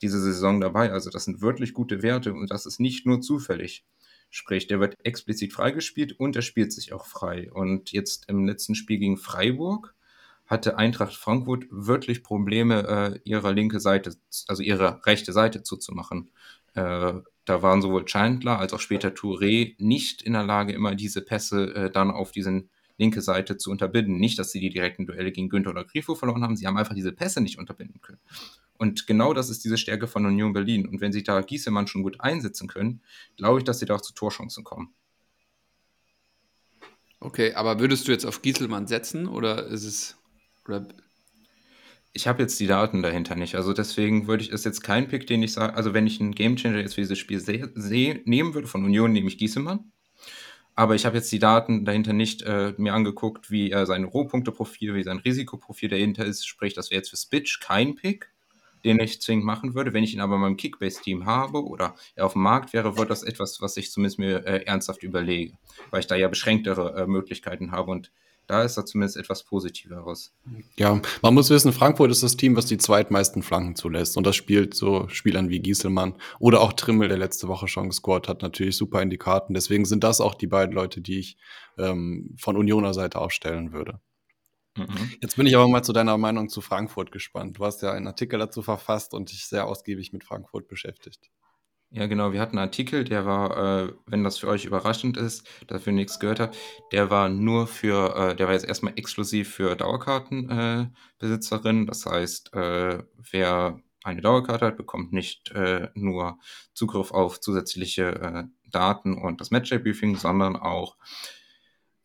diese Saison dabei. Also das sind wirklich gute Werte und das ist nicht nur zufällig. Sprich, der wird explizit freigespielt und er spielt sich auch frei. Und jetzt im letzten Spiel gegen Freiburg hatte Eintracht Frankfurt wirklich Probleme, äh, ihre linke Seite, also ihre rechte Seite zuzumachen. Äh, da waren sowohl Chandler als auch später Touré nicht in der Lage, immer diese Pässe äh, dann auf diesen linke Seite zu unterbinden. Nicht, dass sie die direkten Duelle gegen Günther oder Grifo verloren haben, sie haben einfach diese Pässe nicht unterbinden können. Und genau das ist diese Stärke von Union Berlin. Und wenn sie da Giesemann schon gut einsetzen können, glaube ich, dass sie da auch zu Torchancen kommen. Okay, aber würdest du jetzt auf Gieselmann setzen oder ist es. Oder ich habe jetzt die Daten dahinter nicht. Also deswegen würde ich, ist jetzt kein Pick, den ich sage, also wenn ich einen Gamechanger jetzt für dieses Spiel sehe, seh, nehmen würde, von Union nehme ich Giesemann. Aber ich habe jetzt die Daten dahinter nicht äh, mir angeguckt, wie er sein Rohpunkteprofil, wie sein Risikoprofil dahinter ist. Sprich, das wäre jetzt für Spitch kein Pick, den ich zwingend machen würde. Wenn ich ihn aber in meinem Kickbase-Team habe oder er auf dem Markt wäre, wird das etwas, was ich zumindest mir äh, ernsthaft überlege, weil ich da ja beschränktere äh, Möglichkeiten habe und da ist er zumindest etwas positiveres. Ja, man muss wissen, Frankfurt ist das Team, was die zweitmeisten Flanken zulässt. Und das spielt so Spielern wie Gieselmann oder auch Trimmel, der letzte Woche schon gescored hat, natürlich super in die Karten. Deswegen sind das auch die beiden Leute, die ich ähm, von Unioner Seite aufstellen würde. Mhm. Jetzt bin ich aber mal zu deiner Meinung zu Frankfurt gespannt. Du hast ja einen Artikel dazu verfasst und dich sehr ausgiebig mit Frankfurt beschäftigt. Ja, genau. Wir hatten einen Artikel, der war, äh, wenn das für euch überraschend ist, dafür nichts gehört habt, der war nur für, äh, der war jetzt erstmal exklusiv für Dauerkartenbesitzerinnen. Äh, das heißt, äh, wer eine Dauerkarte hat, bekommt nicht äh, nur Zugriff auf zusätzliche äh, Daten und das Matchday-Briefing, sondern auch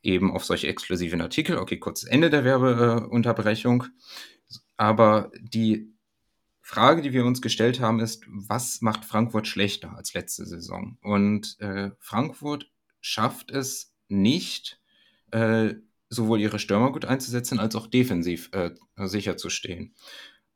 eben auf solche exklusiven Artikel. Okay, kurzes Ende der Werbeunterbrechung. Aber die Frage, die wir uns gestellt haben, ist, was macht Frankfurt schlechter als letzte Saison? Und äh, Frankfurt schafft es nicht, äh, sowohl ihre Stürmer gut einzusetzen, als auch defensiv äh, sicher zu stehen.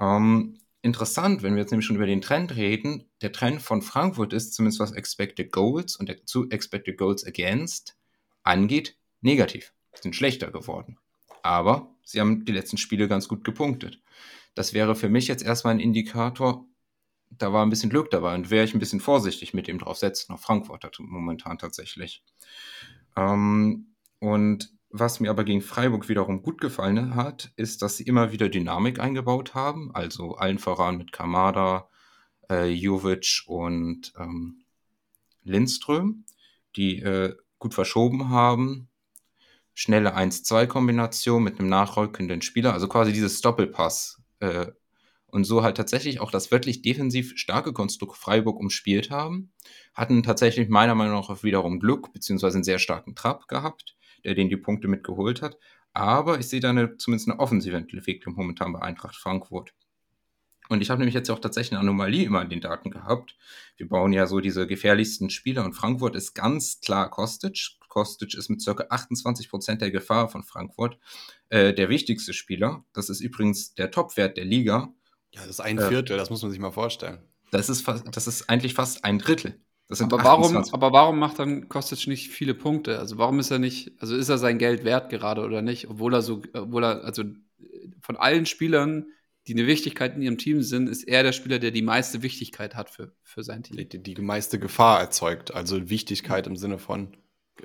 Ähm, interessant, wenn wir jetzt nämlich schon über den Trend reden, der Trend von Frankfurt ist, zumindest was Expected Goals und zu Expected Goals Against angeht, negativ. Sie sind schlechter geworden. Aber sie haben die letzten Spiele ganz gut gepunktet. Das wäre für mich jetzt erstmal ein Indikator, da war ein bisschen Glück dabei und wäre ich ein bisschen vorsichtig mit dem draufsetzen. Auf Frankfurt hat momentan tatsächlich. Ähm, und was mir aber gegen Freiburg wiederum gut gefallen hat, ist, dass sie immer wieder Dynamik eingebaut haben. Also allen voran mit Kamada, äh, Jovic und ähm, Lindström, die äh, gut verschoben haben. Schnelle 1-2-Kombination mit einem nachrückenden Spieler, also quasi dieses Doppelpass äh, und so halt tatsächlich auch das wirklich defensiv starke Konstrukt Freiburg umspielt haben. Hatten tatsächlich meiner Meinung nach wiederum Glück, beziehungsweise einen sehr starken Trab gehabt, der den die Punkte mitgeholt hat. Aber ich sehe da eine, zumindest eine offensive Entwicklung momentan bei Eintracht Frankfurt. Und ich habe nämlich jetzt auch tatsächlich eine Anomalie immer in den Daten gehabt. Wir bauen ja so diese gefährlichsten Spieler und Frankfurt ist ganz klar Kostic. Kostic ist mit ca. 28% der Gefahr von Frankfurt äh, der wichtigste Spieler. Das ist übrigens der Topwert der Liga. Ja, das ist ein Viertel, äh, das muss man sich mal vorstellen. Das ist, fast, das ist eigentlich fast ein Drittel. aber, warum, aber warum macht dann Kostic nicht viele Punkte? Also warum ist er nicht, also ist er sein Geld wert gerade oder nicht? Obwohl er so, obwohl er, also von allen Spielern, die eine Wichtigkeit in ihrem Team sind, ist er der Spieler, der die meiste Wichtigkeit hat für, für sein Team. Die, die meiste Gefahr erzeugt, also Wichtigkeit im Sinne von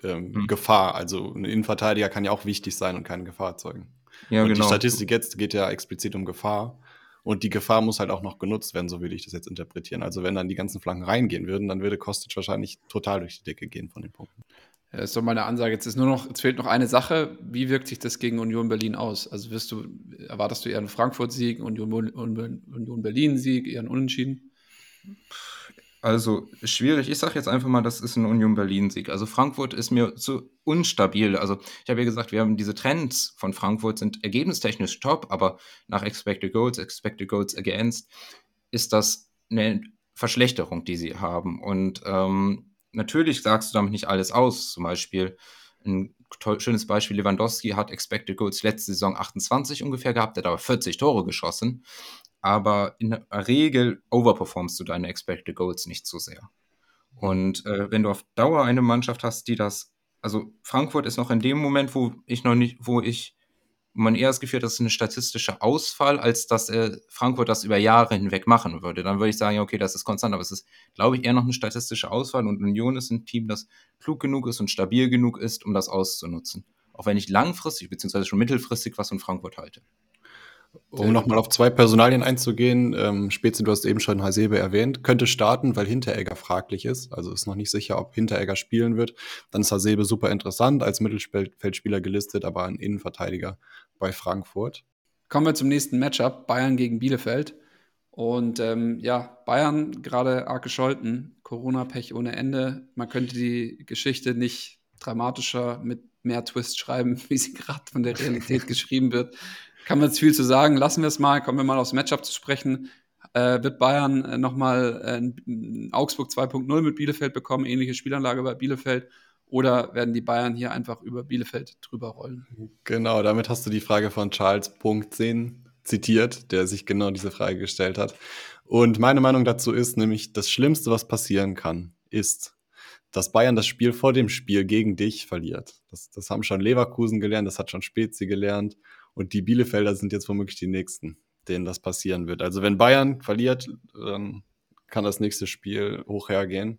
ähm, hm. Gefahr. Also ein Innenverteidiger kann ja auch wichtig sein und keine Gefahr erzeugen. Ja, und genau. Die Statistik jetzt geht ja explizit um Gefahr. Und die Gefahr muss halt auch noch genutzt werden, so würde ich das jetzt interpretieren. Also wenn dann die ganzen Flanken reingehen würden, dann würde Kostic wahrscheinlich total durch die Decke gehen von den Punkten. Das ist doch meine Ansage. Jetzt ist nur noch, jetzt fehlt noch eine Sache. Wie wirkt sich das gegen Union Berlin aus? Also wirst du, erwartest du eher einen Frankfurt-Sieg, Union, Union Berlin-Sieg, eher einen Unentschieden? Also schwierig. Ich sage jetzt einfach mal, das ist ein Union Berlin-Sieg. Also Frankfurt ist mir zu unstabil. Also ich habe ja gesagt, wir haben diese Trends von Frankfurt sind ergebnistechnisch top, aber nach Expected Goals, Expected Goals Against ist das eine Verschlechterung, die sie haben. Und ähm, natürlich sagst du damit nicht alles aus. Zum Beispiel ein schönes Beispiel, Lewandowski hat Expected Goals letzte Saison 28 ungefähr gehabt, der hat aber 40 Tore geschossen aber in der Regel overperformst du deine Expected Goals nicht so sehr. Und äh, wenn du auf Dauer eine Mannschaft hast, die das, also Frankfurt ist noch in dem Moment, wo ich noch nicht, wo ich man eher das Gefühl hat, das ist ein statistischer Ausfall, als dass äh, Frankfurt das über Jahre hinweg machen würde. Dann würde ich sagen, okay, das ist konstant, aber es ist, glaube ich, eher noch ein statistischer Ausfall und Union ist ein Team, das klug genug ist und stabil genug ist, um das auszunutzen. Auch wenn ich langfristig, beziehungsweise schon mittelfristig was von Frankfurt halte. Um nochmal auf zwei Personalien einzugehen, ähm, Spezi, du hast eben schon Hasebe erwähnt, könnte starten, weil Hinteregger fraglich ist. Also ist noch nicht sicher, ob Hinteregger spielen wird. Dann ist Hasebe super interessant, als Mittelfeldspieler gelistet, aber ein Innenverteidiger bei Frankfurt. Kommen wir zum nächsten Matchup, Bayern gegen Bielefeld. Und ähm, ja, Bayern gerade arg gescholten, Corona-Pech ohne Ende. Man könnte die Geschichte nicht dramatischer mit mehr Twist schreiben, [LAUGHS] wie sie gerade von der Realität geschrieben wird. Kann man jetzt viel zu sagen. Lassen wir es mal. Kommen wir mal aufs Matchup zu sprechen. Äh, wird Bayern äh, nochmal äh, Augsburg 2.0 mit Bielefeld bekommen, ähnliche Spielanlage bei Bielefeld? Oder werden die Bayern hier einfach über Bielefeld drüber rollen? Genau, damit hast du die Frage von Charles Punkt 10 zitiert, der sich genau diese Frage gestellt hat. Und meine Meinung dazu ist nämlich, das Schlimmste, was passieren kann, ist, dass Bayern das Spiel vor dem Spiel gegen dich verliert. Das, das haben schon Leverkusen gelernt, das hat schon Spezi gelernt. Und die Bielefelder sind jetzt womöglich die Nächsten, denen das passieren wird. Also wenn Bayern verliert, dann kann das nächste Spiel hoch hergehen.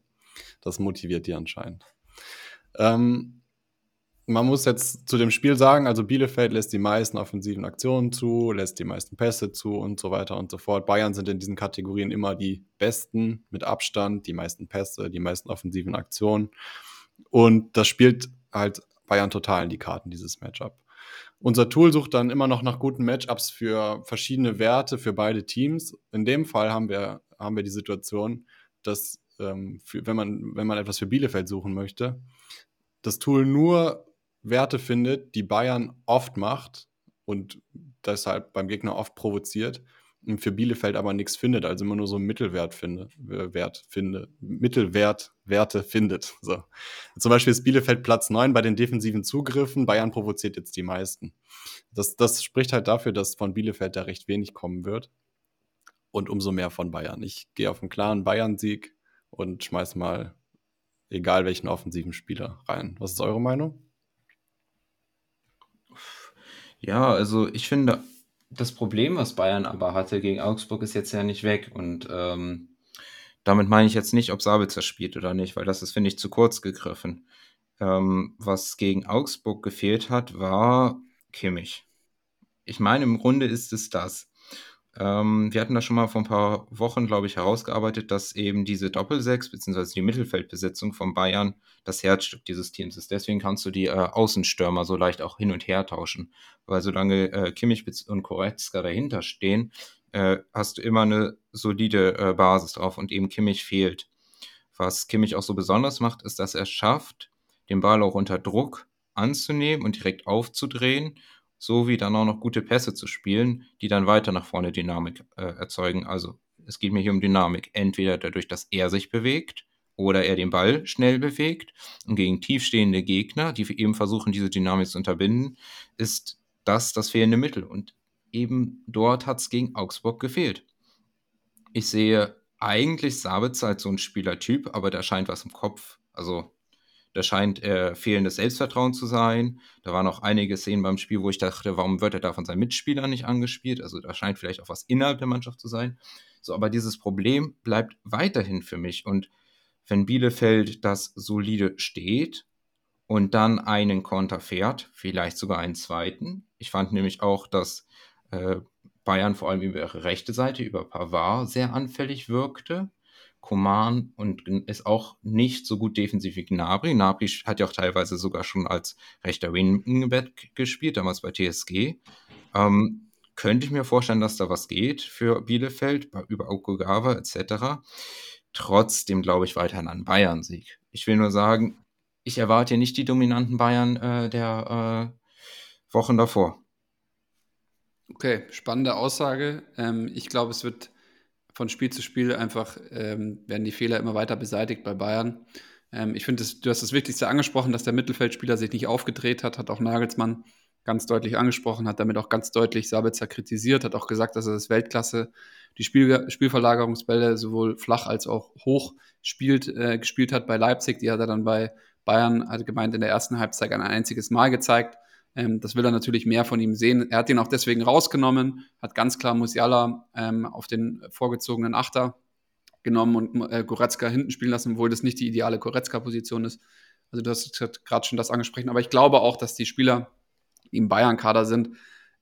Das motiviert die anscheinend. Ähm, man muss jetzt zu dem Spiel sagen, also Bielefeld lässt die meisten offensiven Aktionen zu, lässt die meisten Pässe zu und so weiter und so fort. Bayern sind in diesen Kategorien immer die besten mit Abstand, die meisten Pässe, die meisten offensiven Aktionen. Und das spielt halt Bayern total in die Karten, dieses Matchup. Unser Tool sucht dann immer noch nach guten Matchups für verschiedene Werte für beide Teams. In dem Fall haben wir, haben wir die Situation, dass ähm, für, wenn, man, wenn man etwas für Bielefeld suchen möchte, das Tool nur Werte findet, die Bayern oft macht und deshalb beim Gegner oft provoziert und für Bielefeld aber nichts findet, also immer nur so einen Mittelwert finde, äh, Wert finde, Mittelwert Werte findet. So. Zum Beispiel ist Bielefeld Platz 9 bei den defensiven Zugriffen, Bayern provoziert jetzt die meisten. Das, das spricht halt dafür, dass von Bielefeld da recht wenig kommen wird und umso mehr von Bayern. Ich gehe auf einen klaren Bayern-Sieg und schmeiß mal egal welchen offensiven Spieler rein. Was ist eure Meinung? Ja, also ich finde, das Problem, was Bayern aber hatte gegen Augsburg, ist jetzt ja nicht weg. Und ähm, damit meine ich jetzt nicht, ob Sabitzer spielt oder nicht, weil das ist, finde ich, zu kurz gegriffen. Ähm, was gegen Augsburg gefehlt hat, war Kimmich. Ich meine, im Grunde ist es das. Ähm, wir hatten da schon mal vor ein paar Wochen, glaube ich, herausgearbeitet, dass eben diese Doppelsechs bzw. die Mittelfeldbesetzung von Bayern das Herzstück dieses Teams ist. Deswegen kannst du die äh, Außenstürmer so leicht auch hin und her tauschen. Weil solange äh, Kimmich und Koretzka dahinter stehen, äh, hast du immer eine solide äh, Basis drauf und eben Kimmich fehlt. Was Kimmich auch so besonders macht, ist, dass er schafft, den Ball auch unter Druck anzunehmen und direkt aufzudrehen sowie dann auch noch gute Pässe zu spielen, die dann weiter nach vorne Dynamik äh, erzeugen. Also es geht mir hier um Dynamik. Entweder dadurch, dass er sich bewegt oder er den Ball schnell bewegt. Und gegen tiefstehende Gegner, die eben versuchen, diese Dynamik zu unterbinden, ist das das fehlende Mittel. Und eben dort hat es gegen Augsburg gefehlt. Ich sehe eigentlich Sabitzer als so ein Spielertyp, aber da scheint was im Kopf. Also da scheint äh, fehlendes Selbstvertrauen zu sein. Da waren auch einige Szenen beim Spiel, wo ich dachte, warum wird er da von seinen Mitspielern nicht angespielt? Also da scheint vielleicht auch was innerhalb der Mannschaft zu sein. So, aber dieses Problem bleibt weiterhin für mich. Und wenn Bielefeld das solide steht und dann einen Konter fährt, vielleicht sogar einen zweiten. Ich fand nämlich auch, dass äh, Bayern vor allem über ihre rechte Seite, über Pavard, sehr anfällig wirkte. Koman und ist auch nicht so gut defensiv wie Gnabry. Gnabry hat ja auch teilweise sogar schon als rechter Wingback gespielt, damals bei TSG. Ähm, könnte ich mir vorstellen, dass da was geht für Bielefeld, über Okugawa etc. Trotzdem glaube ich weiterhin an Bayern-Sieg. Ich will nur sagen, ich erwarte nicht die dominanten Bayern äh, der äh, Wochen davor. Okay, spannende Aussage. Ähm, ich glaube, es wird von Spiel zu Spiel einfach ähm, werden die Fehler immer weiter beseitigt bei Bayern. Ähm, ich finde, du hast das Wichtigste angesprochen, dass der Mittelfeldspieler sich nicht aufgedreht hat, hat auch Nagelsmann ganz deutlich angesprochen, hat damit auch ganz deutlich Sabitzer kritisiert, hat auch gesagt, dass er das Weltklasse, die Spiel, Spielverlagerungsbälle sowohl flach als auch hoch spielt, äh, gespielt hat bei Leipzig. Die hat er dann bei Bayern, hat gemeint, in der ersten Halbzeit ein einziges Mal gezeigt. Ähm, das will er natürlich mehr von ihm sehen. Er hat ihn auch deswegen rausgenommen, hat ganz klar Musiala ähm, auf den vorgezogenen Achter genommen und äh, Goretzka hinten spielen lassen, obwohl das nicht die ideale Goretzka-Position ist. Also du hast gerade schon das angesprochen. Aber ich glaube auch, dass die Spieler, die im Bayern-Kader sind,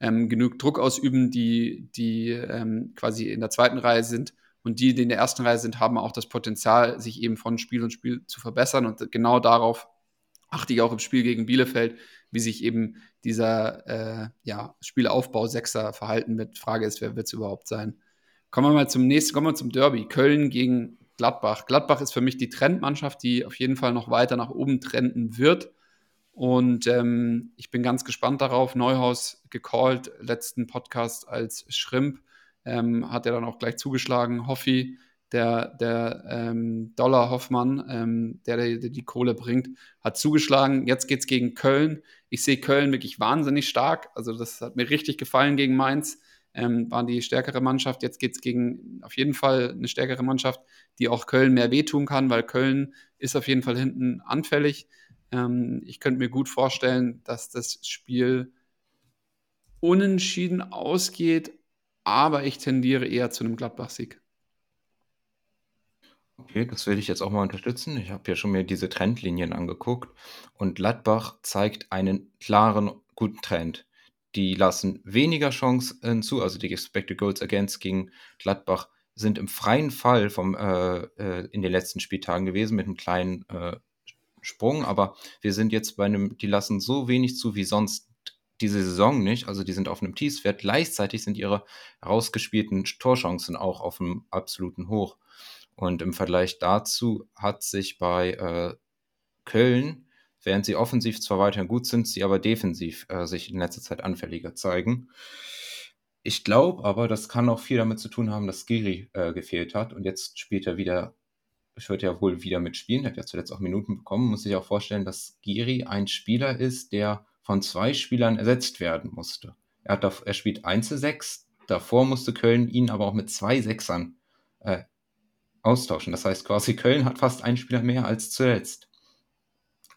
ähm, genug Druck ausüben, die, die ähm, quasi in der zweiten Reihe sind. Und die, die in der ersten Reihe sind, haben auch das Potenzial, sich eben von Spiel und Spiel zu verbessern. Und genau darauf achte ich auch im Spiel gegen Bielefeld, wie sich eben dieser äh, ja, Spielaufbau Sechser verhalten wird. Frage ist, wer wird es überhaupt sein? Kommen wir mal zum nächsten, kommen wir zum Derby. Köln gegen Gladbach. Gladbach ist für mich die Trendmannschaft, die auf jeden Fall noch weiter nach oben trenden wird. Und ähm, ich bin ganz gespannt darauf. Neuhaus gecallt, letzten Podcast als Schrimp, ähm, hat er dann auch gleich zugeschlagen. Hoffi, der, der ähm, Dollar Hoffmann, ähm, der, der, die Kohle bringt, hat zugeschlagen. Jetzt geht es gegen Köln. Ich sehe Köln wirklich wahnsinnig stark. Also das hat mir richtig gefallen gegen Mainz. Ähm, waren die stärkere Mannschaft. Jetzt geht es gegen auf jeden Fall eine stärkere Mannschaft, die auch Köln mehr wehtun kann, weil Köln ist auf jeden Fall hinten anfällig. Ähm, ich könnte mir gut vorstellen, dass das Spiel unentschieden ausgeht, aber ich tendiere eher zu einem Gladbach-Sieg. Okay, das will ich jetzt auch mal unterstützen. Ich habe ja schon mir diese Trendlinien angeguckt und Gladbach zeigt einen klaren, guten Trend. Die lassen weniger Chancen zu, also die Expected Goals Against gegen Gladbach sind im freien Fall vom, äh, äh, in den letzten Spieltagen gewesen mit einem kleinen äh, Sprung, aber wir sind jetzt bei einem, die lassen so wenig zu wie sonst diese Saison nicht. Also die sind auf einem Tiefswert. Gleichzeitig sind ihre herausgespielten Torchancen auch auf einem absoluten Hoch. Und im Vergleich dazu hat sich bei äh, Köln, während sie offensiv zwar weiterhin gut sind, sie aber defensiv äh, sich in letzter Zeit anfälliger zeigen. Ich glaube aber, das kann auch viel damit zu tun haben, dass Giri äh, gefehlt hat und jetzt spielt er wieder ich würde ja wohl wieder mitspielen, hat ja zuletzt auch Minuten bekommen, muss sich auch vorstellen, dass Giri ein Spieler ist, der von zwei Spielern ersetzt werden musste. Er, hat er spielt Einzelsechs, davor musste Köln ihn aber auch mit zwei Sechsern äh, austauschen. Das heißt quasi, Köln hat fast einen Spieler mehr als zuletzt.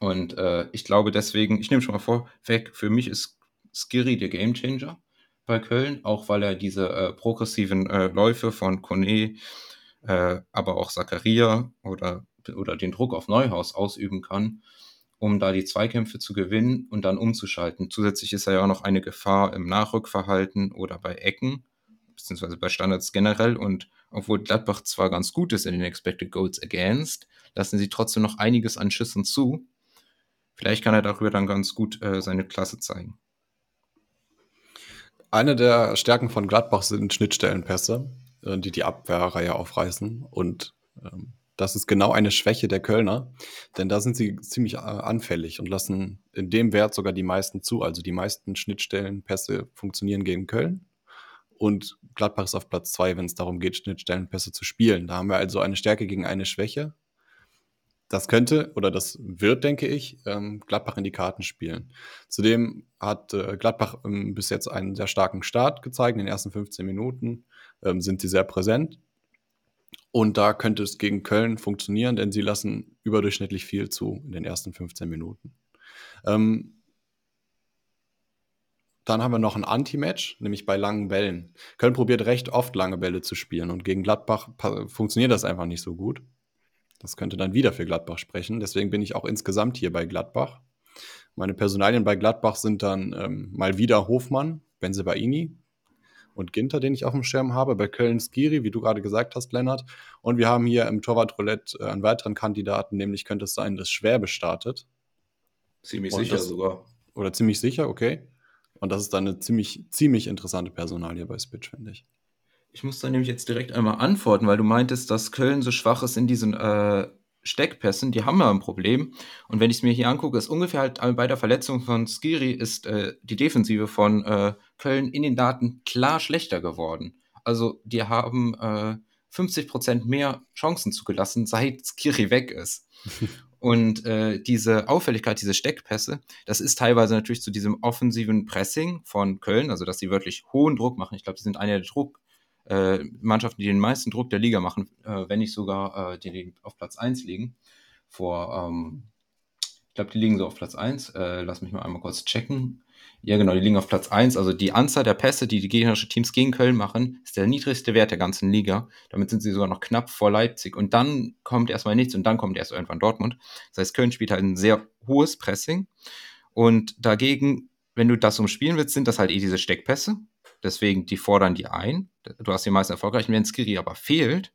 Und äh, ich glaube deswegen, ich nehme schon mal vorweg, für mich ist Skiri der Gamechanger bei Köln, auch weil er diese äh, progressiven äh, Läufe von Kone, äh, aber auch Zakaria oder, oder den Druck auf Neuhaus ausüben kann, um da die Zweikämpfe zu gewinnen und dann umzuschalten. Zusätzlich ist er ja auch noch eine Gefahr im Nachrückverhalten oder bei Ecken, beziehungsweise bei Standards generell. Und obwohl Gladbach zwar ganz gut ist in den Expected Goals Against, lassen sie trotzdem noch einiges an Schüssen zu. Vielleicht kann er darüber dann ganz gut äh, seine Klasse zeigen. Eine der Stärken von Gladbach sind Schnittstellenpässe. Äh, die die Abwehrreihe aufreißen. Und ähm, das ist genau eine Schwäche der Kölner, denn da sind sie ziemlich äh, anfällig und lassen in dem Wert sogar die meisten zu. Also die meisten Schnittstellenpässe funktionieren gegen Köln. Und Gladbach ist auf Platz zwei, wenn es darum geht, Schnittstellenpässe zu spielen. Da haben wir also eine Stärke gegen eine Schwäche. Das könnte oder das wird, denke ich, ähm, Gladbach in die Karten spielen. Zudem hat äh, Gladbach ähm, bis jetzt einen sehr starken Start gezeigt in den ersten 15 Minuten ähm, sind sie sehr präsent. Und da könnte es gegen Köln funktionieren, denn sie lassen überdurchschnittlich viel zu in den ersten 15 Minuten. Dann haben wir noch ein Anti-Match, nämlich bei langen Bällen. Köln probiert recht oft lange Bälle zu spielen und gegen Gladbach funktioniert das einfach nicht so gut. Das könnte dann wieder für Gladbach sprechen. Deswegen bin ich auch insgesamt hier bei Gladbach. Meine Personalien bei Gladbach sind dann ähm, mal wieder Hofmann, Benzebaini, und Ginter, den ich auf dem Schirm habe. Bei Köln Skiri, wie du gerade gesagt hast, Lennart. Und wir haben hier im Torwart-Roulette äh, einen weiteren Kandidaten, nämlich könnte es sein, dass Schwäbe startet. Ziemlich und sicher das, sogar. Oder ziemlich sicher, okay. Und das ist dann eine ziemlich, ziemlich interessante Personalie bei Spitch, finde ich. Ich muss da nämlich jetzt direkt einmal antworten, weil du meintest, dass Köln so schwach ist in diesen äh, Steckpässen, die haben ja ein Problem. Und wenn ich es mir hier angucke, ist ungefähr halt bei der Verletzung von Skiri ist äh, die Defensive von äh, Köln in den Daten klar schlechter geworden. Also die haben äh, 50% mehr Chancen zugelassen, seit Skiri weg ist. [LAUGHS] Und äh, diese Auffälligkeit, diese Steckpässe, das ist teilweise natürlich zu diesem offensiven Pressing von Köln, also dass sie wirklich hohen Druck machen. Ich glaube, sie sind eine der Druck, äh, Mannschaften, die den meisten Druck der Liga machen, äh, wenn nicht sogar äh, die, die auf Platz 1 liegen. Vor, ähm, ich glaube, die liegen so auf Platz 1. Äh, lass mich mal einmal kurz checken. Ja, genau, die liegen auf Platz 1. Also die Anzahl der Pässe, die die gegnerischen Teams gegen Köln machen, ist der niedrigste Wert der ganzen Liga. Damit sind sie sogar noch knapp vor Leipzig. Und dann kommt erstmal nichts und dann kommt erst irgendwann Dortmund. Das heißt, Köln spielt halt ein sehr hohes Pressing. Und dagegen wenn du das umspielen willst, sind das halt eh diese Steckpässe. Deswegen, die fordern die ein. Du hast die meisten erfolgreich. Wenn Skiri aber fehlt,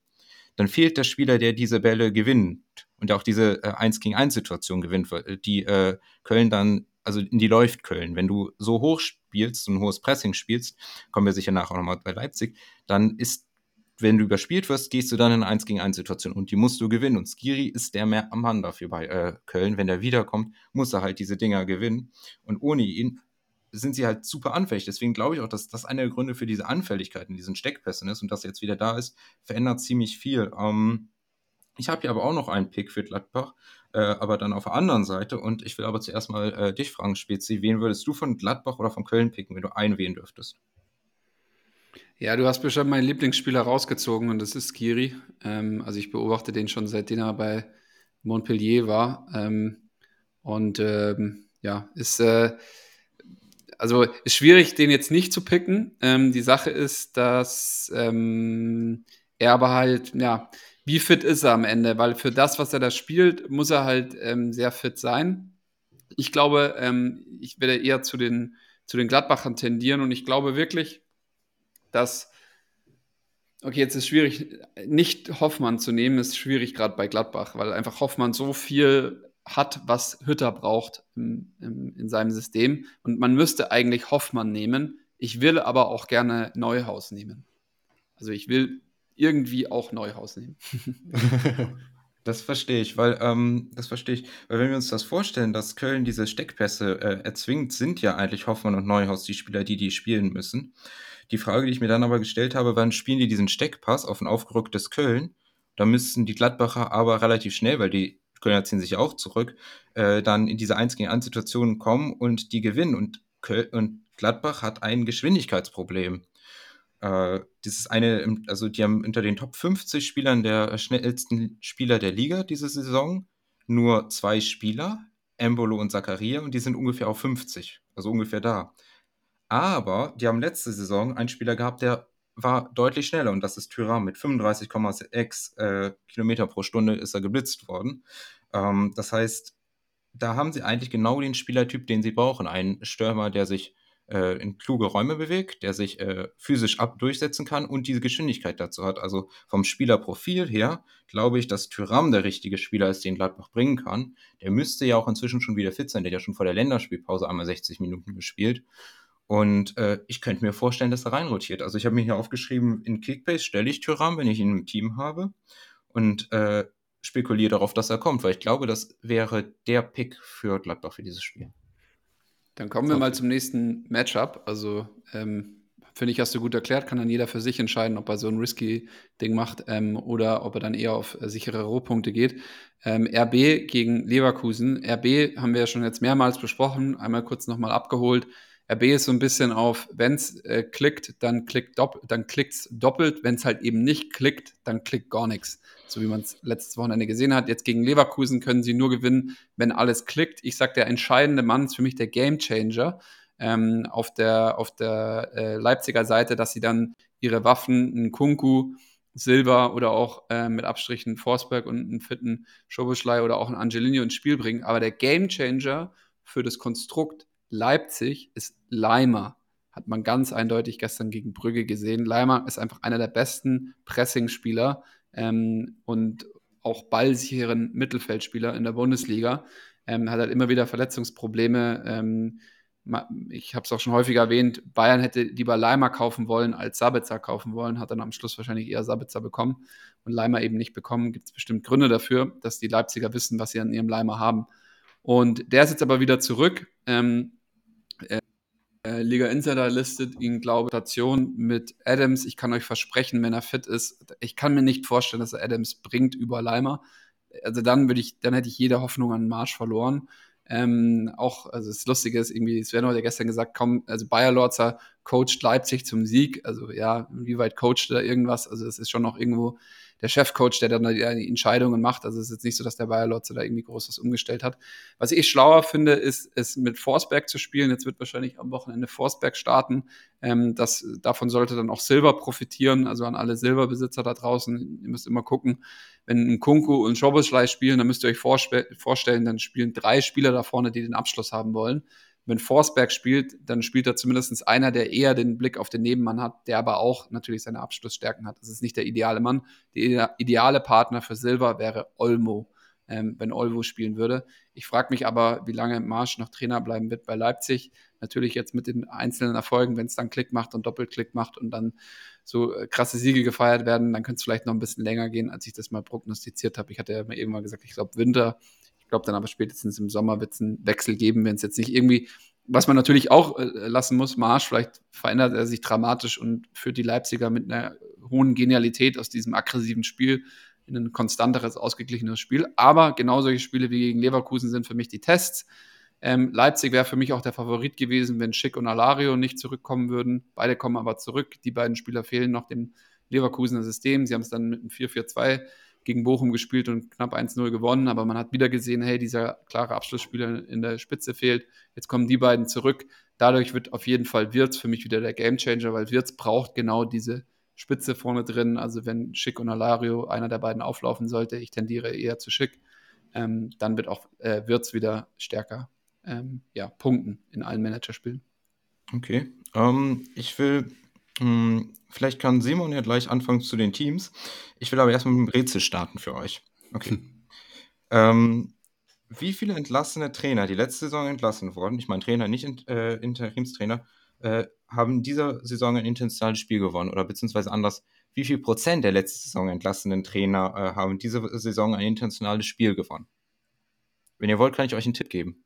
dann fehlt der Spieler, der diese Bälle gewinnt und auch diese äh, 1 gegen 1 Situation gewinnt, die äh, Köln dann, also in die läuft Köln. Wenn du so hoch spielst, ein hohes Pressing spielst, kommen wir sicher nachher auch nochmal bei Leipzig, dann ist, wenn du überspielt wirst, gehst du dann in eine 1 gegen 1 Situation und die musst du gewinnen. Und Skiri ist der mehr am Mann dafür bei äh, Köln. Wenn der wiederkommt, muss er halt diese Dinger gewinnen. Und ohne ihn sind sie halt super anfällig. Deswegen glaube ich auch, dass das einer der Gründe für diese Anfälligkeit in diesen Steckpässen ist und dass er jetzt wieder da ist, verändert ziemlich viel. Ähm, ich habe hier aber auch noch einen Pick für Gladbach, äh, aber dann auf der anderen Seite. Und ich will aber zuerst mal äh, dich fragen, Spezi, wen würdest du von Gladbach oder von Köln picken, wenn du einen wählen dürftest? Ja, du hast bestimmt meinen Lieblingsspieler rausgezogen und das ist Kiri. Ähm, also ich beobachte den schon seitdem er bei Montpellier war. Ähm, und ähm, ja, ist äh, also ist schwierig, den jetzt nicht zu picken. Ähm, die Sache ist, dass ähm, er aber halt, ja, wie fit ist er am Ende? Weil für das, was er da spielt, muss er halt ähm, sehr fit sein. Ich glaube, ähm, ich werde eher zu den, zu den Gladbachern tendieren und ich glaube wirklich, dass, okay, jetzt ist schwierig, nicht Hoffmann zu nehmen, ist schwierig gerade bei Gladbach, weil einfach Hoffmann so viel hat, was Hütter braucht im, im, in seinem System. Und man müsste eigentlich Hoffmann nehmen. Ich will aber auch gerne Neuhaus nehmen. Also ich will irgendwie auch Neuhaus nehmen. [LAUGHS] Das verstehe ich, weil ähm, das verstehe ich, weil wenn wir uns das vorstellen, dass Köln diese Steckpässe äh, erzwingt, sind ja eigentlich Hoffmann und Neuhaus die Spieler, die die spielen müssen. Die Frage, die ich mir dann aber gestellt habe, wann spielen die diesen Steckpass auf ein aufgerücktes Köln? Da müssten die Gladbacher aber relativ schnell, weil die Kölner ziehen sich auch zurück, äh, dann in diese 1 gegen 1 Situationen kommen und die gewinnen. Und, Köl und Gladbach hat ein Geschwindigkeitsproblem. Äh, ist eine, also die haben unter den Top 50 Spielern der schnellsten Spieler der Liga diese Saison nur zwei Spieler, Embolo und Zakaria, und die sind ungefähr auf 50, also ungefähr da. Aber die haben letzte Saison einen Spieler gehabt, der war deutlich schneller und das ist Tyram mit 35,6 äh, Kilometer pro Stunde ist er geblitzt worden. Ähm, das heißt, da haben sie eigentlich genau den Spielertyp, den sie brauchen. Einen Stürmer, der sich äh, in kluge Räume bewegt, der sich äh, physisch ab durchsetzen kann und diese Geschwindigkeit dazu hat. Also vom Spielerprofil her glaube ich, dass Tyram der richtige Spieler ist, den Gladbach bringen kann. Der müsste ja auch inzwischen schon wieder fit sein. Der hat ja schon vor der Länderspielpause einmal 60 Minuten gespielt. Und äh, ich könnte mir vorstellen, dass er reinrotiert. Also ich habe mir hier aufgeschrieben, in Kickbase stelle ich Tyram, wenn ich ihn im Team habe und äh, spekuliere darauf, dass er kommt, weil ich glaube, das wäre der Pick für Gladbach für dieses Spiel. Dann kommen wir mal zum nächsten Matchup. Also ähm, finde ich, hast du gut erklärt, kann dann jeder für sich entscheiden, ob er so ein risky Ding macht ähm, oder ob er dann eher auf äh, sichere Rohpunkte geht. Ähm, RB gegen Leverkusen. RB haben wir ja schon jetzt mehrmals besprochen, einmal kurz nochmal abgeholt. RB ist so ein bisschen auf, wenn es äh, klickt, dann klickt dopp dann klickt's doppelt. Wenn es halt eben nicht klickt, dann klickt gar nichts. So wie man es letztes Wochenende gesehen hat. Jetzt gegen Leverkusen können sie nur gewinnen, wenn alles klickt. Ich sage, der entscheidende Mann ist für mich der Gamechanger ähm, auf der, auf der äh, Leipziger Seite, dass sie dann ihre Waffen, einen Kunku, Silber oder auch äh, mit Abstrichen Forsberg und einen fitten Schoboschlei oder auch einen Angelino ins Spiel bringen. Aber der Gamechanger für das Konstrukt Leipzig ist Leimer. Hat man ganz eindeutig gestern gegen Brügge gesehen. Leimer ist einfach einer der besten Pressingspieler ähm, und auch ballsicheren Mittelfeldspieler in der Bundesliga. Ähm, hat halt immer wieder Verletzungsprobleme. Ähm, ich habe es auch schon häufiger erwähnt, Bayern hätte lieber Leimer kaufen wollen als Sabitzer kaufen wollen, hat dann am Schluss wahrscheinlich eher Sabitzer bekommen und Leimer eben nicht bekommen. Gibt es bestimmt Gründe dafür, dass die Leipziger wissen, was sie an ihrem Leimer haben. Und der ist jetzt aber wieder zurück. Ähm, äh, Liga Insider listet ihn, glaube ich, Station mit Adams. Ich kann euch versprechen, wenn er fit ist, ich kann mir nicht vorstellen, dass er Adams bringt über Leimer. Also dann würde ich, dann hätte ich jede Hoffnung an Marsch verloren. Ähm, auch, also das Lustige ist irgendwie, Sven hat ja gestern gesagt, komm, also Bayer Lorzer coacht Leipzig zum Sieg. Also ja, inwieweit coacht er irgendwas? Also es ist schon noch irgendwo der Chefcoach, der dann die Entscheidungen macht. Also es ist jetzt nicht so, dass der Bayer Lotze da irgendwie Großes umgestellt hat. Was ich schlauer finde, ist, es mit Forsberg zu spielen. Jetzt wird wahrscheinlich am Wochenende Forsberg starten. Ähm, das, davon sollte dann auch Silber profitieren, also an alle Silberbesitzer da draußen. Ihr müsst immer gucken, wenn ein Kunku und Schoboschlei spielen, dann müsst ihr euch vorstellen, dann spielen drei Spieler da vorne, die den Abschluss haben wollen. Wenn Forsberg spielt, dann spielt da zumindest einer, der eher den Blick auf den Nebenmann hat, der aber auch natürlich seine Abschlussstärken hat. Das ist nicht der ideale Mann. Der ideale Partner für Silva wäre Olmo, ähm, wenn Olmo spielen würde. Ich frage mich aber, wie lange Marsch noch Trainer bleiben wird bei Leipzig. Natürlich jetzt mit den einzelnen Erfolgen, wenn es dann Klick macht und Doppelklick macht und dann so äh, krasse Siege gefeiert werden, dann könnte es vielleicht noch ein bisschen länger gehen, als ich das mal prognostiziert habe. Ich hatte ja eben mal gesagt, ich glaube Winter glaube dann aber spätestens im Sommer wird es einen Wechsel geben, wenn es jetzt nicht irgendwie, was man natürlich auch äh, lassen muss, Marsch, vielleicht verändert er sich dramatisch und führt die Leipziger mit einer hohen Genialität aus diesem aggressiven Spiel in ein konstanteres, ausgeglichenes Spiel. Aber genau solche Spiele wie gegen Leverkusen sind für mich die Tests. Ähm, Leipzig wäre für mich auch der Favorit gewesen, wenn Schick und Alario nicht zurückkommen würden. Beide kommen aber zurück. Die beiden Spieler fehlen noch dem Leverkusener System. Sie haben es dann mit einem 4-4-2 gegen Bochum gespielt und knapp 1-0 gewonnen, aber man hat wieder gesehen, hey, dieser klare Abschlussspieler in der Spitze fehlt. Jetzt kommen die beiden zurück. Dadurch wird auf jeden Fall Wirtz für mich wieder der Gamechanger, weil Wirtz braucht genau diese Spitze vorne drin. Also wenn Schick und Alario einer der beiden auflaufen sollte, ich tendiere eher zu Schick, ähm, dann wird auch äh, Wirtz wieder stärker ähm, ja, punkten in allen Managerspielen. Okay. Ähm, ich will hm, vielleicht kann Simon ja gleich anfangen zu den Teams. Ich will aber erstmal mit dem Rätsel starten für euch. Okay. ähm, wie viele entlassene Trainer, die letzte Saison entlassen wurden, ich meine Trainer, nicht äh, Interimstrainer, äh, haben dieser Saison ein internationales Spiel gewonnen? Oder beziehungsweise anders, wie viel Prozent der letzte Saison entlassenen Trainer äh, haben diese Saison ein internationales Spiel gewonnen? Wenn ihr wollt, kann ich euch einen Tipp geben.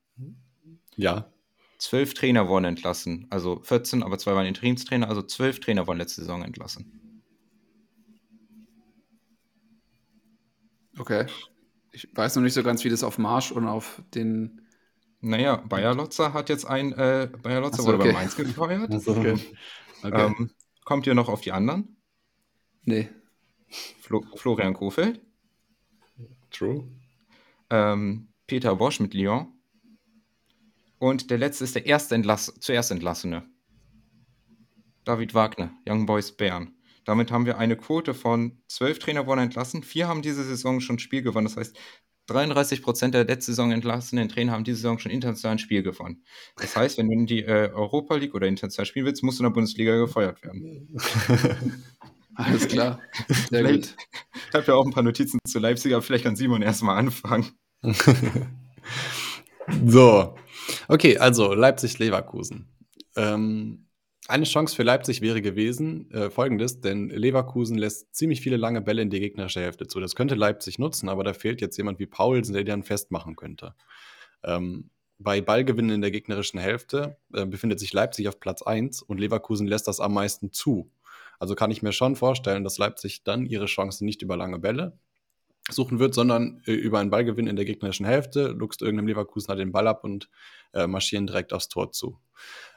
Ja zwölf Trainer wurden entlassen. Also 14, aber zwei waren Interimstrainer, also zwölf Trainer wurden letzte Saison entlassen. Okay. Ich weiß noch nicht so ganz, wie das auf Marsch und auf den. Naja, Bayer Lotzer hat jetzt ein. Äh, Bayer Lotzer so, wurde okay. bei Mainz gefeuert. [LAUGHS] So. Okay. Okay. Ähm, kommt ihr noch auf die anderen? Nee. Flo Florian Kofeld. True. Ähm, Peter Bosch mit Lyon. Und der letzte ist der erste Entlass zuerst Entlassene. David Wagner, Young Boys Bern. Damit haben wir eine Quote von zwölf Trainer wurden entlassen. Vier haben diese Saison schon Spiel gewonnen. Das heißt, 33 Prozent der letzte Saison entlassenen Trainer haben diese Saison schon international ein Spiel gewonnen. Das heißt, wenn du in die äh, Europa League oder international spielen willst, musst du in der Bundesliga gefeuert werden. [LAUGHS] Alles klar. Sehr gut. Ich habe ja auch ein paar Notizen zu Leipzig, aber vielleicht kann Simon erstmal anfangen. [LAUGHS] so, Okay, also Leipzig-Leverkusen. Ähm, eine Chance für Leipzig wäre gewesen, äh, folgendes, denn Leverkusen lässt ziemlich viele lange Bälle in die gegnerische Hälfte zu. Das könnte Leipzig nutzen, aber da fehlt jetzt jemand wie Paulsen, der den festmachen könnte. Ähm, bei Ballgewinnen in der gegnerischen Hälfte äh, befindet sich Leipzig auf Platz 1 und Leverkusen lässt das am meisten zu. Also kann ich mir schon vorstellen, dass Leipzig dann ihre Chancen nicht über lange Bälle, suchen wird, sondern äh, über einen Ballgewinn in der gegnerischen Hälfte, luchst irgendeinem Leverkusener den Ball ab und äh, marschieren direkt aufs Tor zu.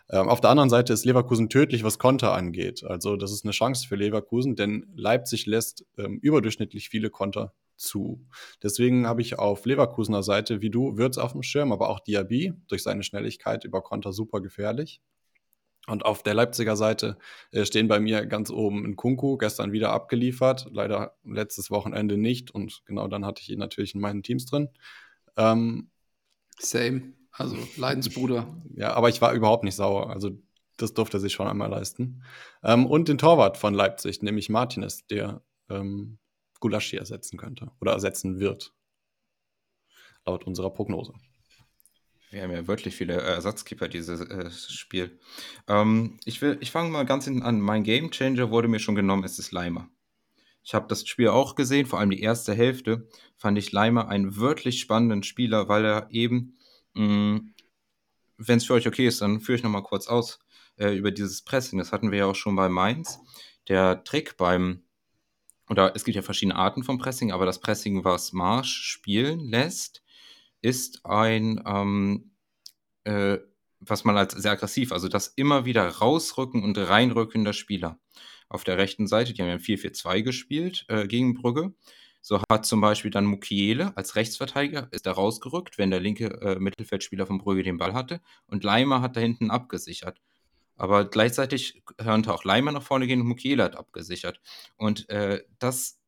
Ähm, auf der anderen Seite ist Leverkusen tödlich, was Konter angeht. Also das ist eine Chance für Leverkusen, denn Leipzig lässt ähm, überdurchschnittlich viele Konter zu. Deswegen habe ich auf Leverkusener Seite, wie du, Würz auf dem Schirm, aber auch Diaby durch seine Schnelligkeit über Konter super gefährlich. Und auf der Leipziger Seite äh, stehen bei mir ganz oben in Kunku, gestern wieder abgeliefert, leider letztes Wochenende nicht. Und genau dann hatte ich ihn natürlich in meinen Teams drin. Ähm, Same, also Leidensbruder. Ja, aber ich war überhaupt nicht sauer. Also das durfte er sich schon einmal leisten. Ähm, und den Torwart von Leipzig, nämlich Martinez, der ähm, Gulaschi ersetzen könnte oder ersetzen wird. Laut unserer Prognose. Wir haben ja wirklich viele Ersatzkeeper dieses äh, Spiel. Ähm, ich ich fange mal ganz hinten an. Mein Game Changer wurde mir schon genommen, es ist Leimer. Ich habe das Spiel auch gesehen, vor allem die erste Hälfte fand ich Leimer einen wirklich spannenden Spieler, weil er eben, mm, wenn es für euch okay ist, dann führe ich nochmal kurz aus äh, über dieses Pressing. Das hatten wir ja auch schon bei Mainz. Der Trick beim, oder es gibt ja verschiedene Arten von Pressing, aber das Pressing, was Marsch spielen lässt, ist ein, ähm, äh, was man als sehr aggressiv, also das immer wieder rausrücken und reinrücken der Spieler. Auf der rechten Seite, die haben ja 4-4-2 gespielt äh, gegen Brügge. So hat zum Beispiel dann Mukiele als Rechtsverteidiger ist da rausgerückt, wenn der linke äh, Mittelfeldspieler von Brügge den Ball hatte. Und Leimer hat da hinten abgesichert. Aber gleichzeitig könnte auch Leimer nach vorne gehen und Mukiele hat abgesichert. Und äh, das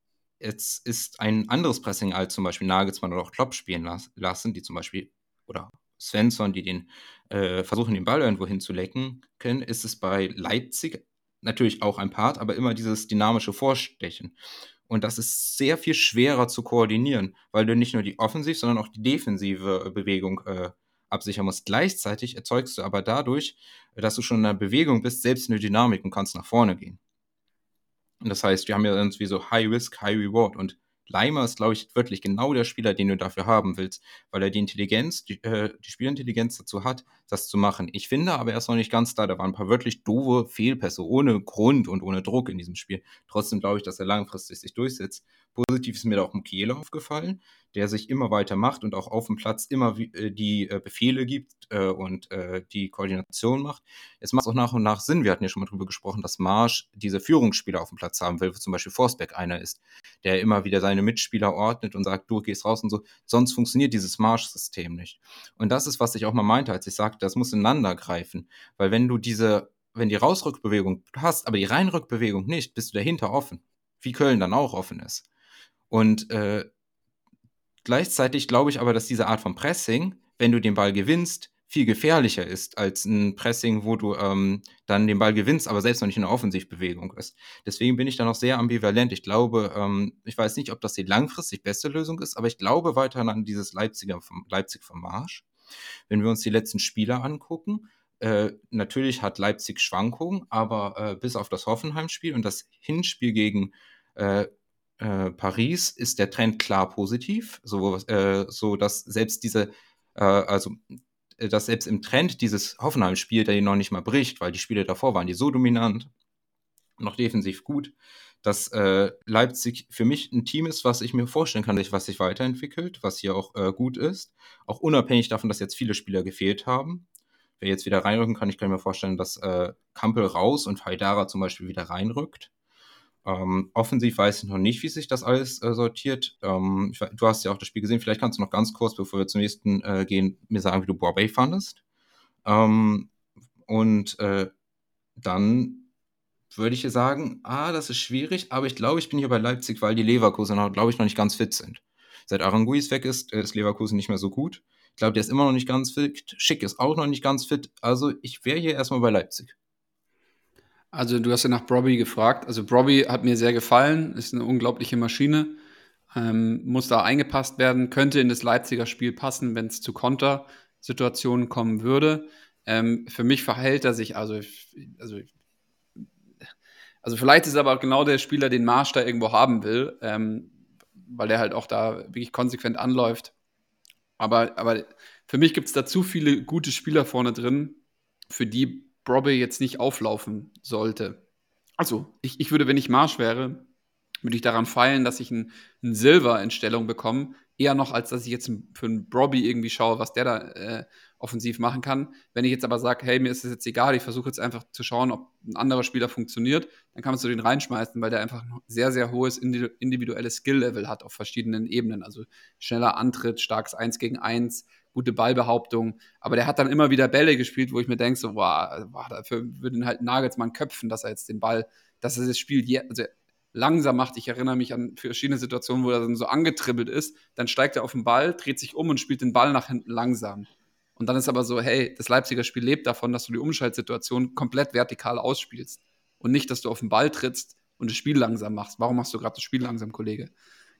Jetzt ist ein anderes Pressing als zum Beispiel Nagelsmann oder auch Klopp spielen las lassen, die zum Beispiel, oder Svensson, die den äh, versuchen, den Ball irgendwo hinzulecken können, ist es bei Leipzig natürlich auch ein Part, aber immer dieses dynamische Vorstechen. Und das ist sehr viel schwerer zu koordinieren, weil du nicht nur die offensiv, sondern auch die defensive Bewegung äh, absichern musst. Gleichzeitig erzeugst du aber dadurch, dass du schon in der Bewegung bist, selbst eine Dynamik und kannst nach vorne gehen. Und das heißt, wir haben ja irgendwie so High Risk, High Reward. Und Leimer ist, glaube ich, wirklich genau der Spieler, den du dafür haben willst, weil er die Intelligenz, die, äh, die Spielintelligenz dazu hat, das zu machen. Ich finde aber, er ist noch nicht ganz da. Da waren ein paar wirklich doofe Fehlpässe ohne Grund und ohne Druck in diesem Spiel. Trotzdem glaube ich, dass er langfristig sich durchsetzt. Positiv ist mir da auch Mukiele aufgefallen, der sich immer weiter macht und auch auf dem Platz immer äh, die äh, Befehle gibt äh, und die Koordination macht. Jetzt macht es auch nach und nach Sinn. Wir hatten ja schon mal darüber gesprochen, dass Marsch diese Führungsspieler auf dem Platz haben will, wo zum Beispiel Forsberg einer ist, der immer wieder seine Mitspieler ordnet und sagt, du gehst raus und so. Sonst funktioniert dieses Marsch-System nicht. Und das ist, was ich auch mal meinte, als ich sagte, das muss ineinander greifen. Weil wenn du diese, wenn die Rausrückbewegung hast, aber die Reinrückbewegung nicht, bist du dahinter offen. Wie Köln dann auch offen ist. Und äh, gleichzeitig glaube ich aber, dass diese Art von Pressing, wenn du den Ball gewinnst, viel gefährlicher ist als ein Pressing, wo du ähm, dann den Ball gewinnst, aber selbst noch nicht in der Offensivbewegung ist. Deswegen bin ich da noch sehr ambivalent. Ich glaube, ähm, ich weiß nicht, ob das die langfristig beste Lösung ist, aber ich glaube weiterhin an dieses Leipziger Leipzig vom Marsch. Wenn wir uns die letzten Spieler angucken, äh, natürlich hat Leipzig Schwankungen, aber äh, bis auf das Hoffenheim-Spiel und das Hinspiel gegen äh, äh, Paris ist der Trend klar positiv, so, äh, so dass selbst diese, äh, also dass selbst im Trend dieses Hoffenheim-Spiel, der ihn noch nicht mal bricht, weil die Spiele davor waren die so dominant, noch defensiv gut, dass äh, Leipzig für mich ein Team ist, was ich mir vorstellen kann, was sich weiterentwickelt, was hier auch äh, gut ist, auch unabhängig davon, dass jetzt viele Spieler gefehlt haben. Wer jetzt wieder reinrücken kann, ich kann mir vorstellen, dass äh, Kampel raus und Haidara zum Beispiel wieder reinrückt. Ähm, offensiv weiß ich noch nicht, wie sich das alles äh, sortiert. Ähm, ich, du hast ja auch das Spiel gesehen. Vielleicht kannst du noch ganz kurz, bevor wir zum nächsten äh, gehen, mir sagen, wie du Borbay fandest. Ähm, und äh, dann würde ich sagen, ah, das ist schwierig, aber ich glaube, ich bin hier bei Leipzig, weil die Leverkusen, glaube ich, noch nicht ganz fit sind. Seit Aranguis weg ist, ist Leverkusen nicht mehr so gut. Ich glaube, der ist immer noch nicht ganz fit. Schick ist auch noch nicht ganz fit. Also ich wäre hier erstmal bei Leipzig. Also du hast ja nach Brobby gefragt. Also Brobby hat mir sehr gefallen, ist eine unglaubliche Maschine, ähm, muss da eingepasst werden, könnte in das Leipziger Spiel passen, wenn es zu Kontersituationen kommen würde. Ähm, für mich verhält er sich, also, also, also vielleicht ist er aber genau der Spieler, den Marsch da irgendwo haben will, ähm, weil der halt auch da wirklich konsequent anläuft. Aber, aber für mich gibt es da zu viele gute Spieler vorne drin, für die Brobby jetzt nicht auflaufen sollte. Also, ich, ich würde, wenn ich Marsch wäre, würde ich daran feilen, dass ich ein, ein Silver in Stellung bekomme, eher noch, als dass ich jetzt für einen Brobby irgendwie schaue, was der da äh, offensiv machen kann. Wenn ich jetzt aber sage, hey, mir ist das jetzt egal, ich versuche jetzt einfach zu schauen, ob ein anderer Spieler funktioniert, dann kannst du den reinschmeißen, weil der einfach ein sehr, sehr hohes individuelles Skill-Level hat auf verschiedenen Ebenen. Also schneller Antritt, starkes 1 gegen 1, gute Ballbehauptung. Aber der hat dann immer wieder Bälle gespielt, wo ich mir denke, so, boah, boah dafür würden halt Nagelsmann köpfen, dass er jetzt den Ball, dass er das Spiel also langsam macht. Ich erinnere mich an verschiedene Situationen, wo er dann so angetribbelt ist, dann steigt er auf den Ball, dreht sich um und spielt den Ball nach hinten langsam. Und dann ist aber so, hey, das Leipziger Spiel lebt davon, dass du die Umschaltsituation komplett vertikal ausspielst und nicht, dass du auf den Ball trittst und das Spiel langsam machst. Warum machst du gerade das Spiel langsam, Kollege?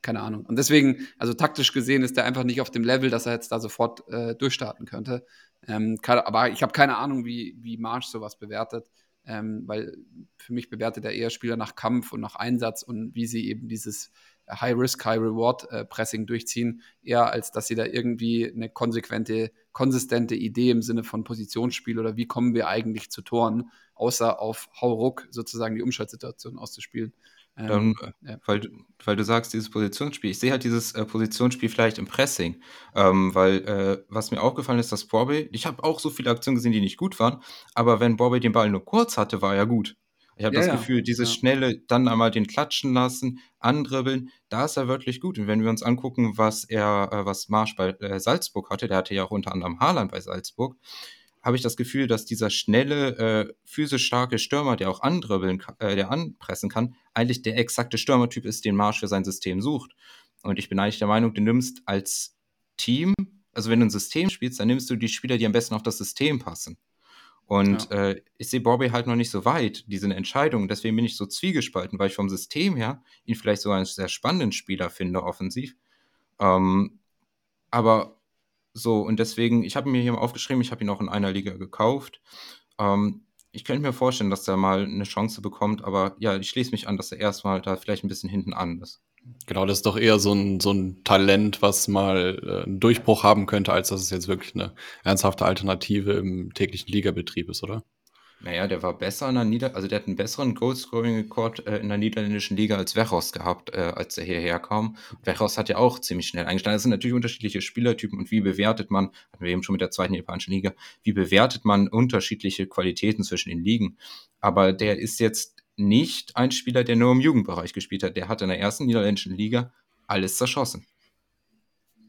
keine Ahnung. Und deswegen, also taktisch gesehen, ist er einfach nicht auf dem Level, dass er jetzt da sofort äh, durchstarten könnte. Ähm, aber ich habe keine Ahnung, wie, wie Marsch sowas bewertet, ähm, weil für mich bewertet er eher Spieler nach Kampf und nach Einsatz und wie sie eben dieses High-Risk, High-Reward-Pressing äh, durchziehen, eher als dass sie da irgendwie eine konsequente, konsistente Idee im Sinne von Positionsspiel oder wie kommen wir eigentlich zu Toren, außer auf Hauruck sozusagen die Umschaltsituation auszuspielen. Ähm, Dann, ja. weil, weil du sagst, dieses Positionsspiel. Ich sehe halt dieses äh, Positionsspiel vielleicht im Pressing. Ähm, weil, äh, was mir aufgefallen ist, dass Borbey, ich habe auch so viele Aktionen gesehen, die nicht gut waren, aber wenn Borbey den Ball nur kurz hatte, war er gut. Ich habe ja, das. Gefühl, dieses ja. schnelle, dann einmal den klatschen lassen, andribbeln, da ist er wirklich gut. Und wenn wir uns angucken, was er, äh, was Marsch bei äh, Salzburg hatte, der hatte ja auch unter anderem Haaland bei Salzburg, habe ich das Gefühl, dass dieser schnelle, äh, physisch starke Stürmer, der auch andribbeln kann, äh, der anpressen kann, eigentlich der exakte Stürmertyp ist, den Marsch für sein System sucht. Und ich bin eigentlich der Meinung, du nimmst als Team also wenn du ein System spielst, dann nimmst du die Spieler, die am besten auf das System passen. Und ja. äh, ich sehe Bobby halt noch nicht so weit, diese Entscheidung. Deswegen bin ich so zwiegespalten, weil ich vom System her ihn vielleicht sogar einen sehr spannenden Spieler finde, offensiv. Ähm, aber so, und deswegen, ich habe mir hier mal aufgeschrieben, ich habe ihn auch in einer Liga gekauft. Ähm, ich könnte mir vorstellen, dass er mal eine Chance bekommt, aber ja, ich schließe mich an, dass er erstmal da vielleicht ein bisschen hinten an ist. Genau, das ist doch eher so ein, so ein Talent, was mal äh, einen Durchbruch haben könnte, als dass es jetzt wirklich eine ernsthafte Alternative im täglichen Ligabetrieb ist, oder? Naja, der war besser in der Nieder also der hat einen besseren Goalscoring-Rekord äh, in der niederländischen Liga als Wechos gehabt, äh, als er hierher kam. Wechos hat ja auch ziemlich schnell eingestanden. Das sind natürlich unterschiedliche Spielertypen und wie bewertet man, hatten wir eben schon mit der zweiten japanischen Liga, wie bewertet man unterschiedliche Qualitäten zwischen den Ligen? Aber der ist jetzt nicht ein Spieler, der nur im Jugendbereich gespielt hat. Der hat in der ersten niederländischen Liga alles zerschossen.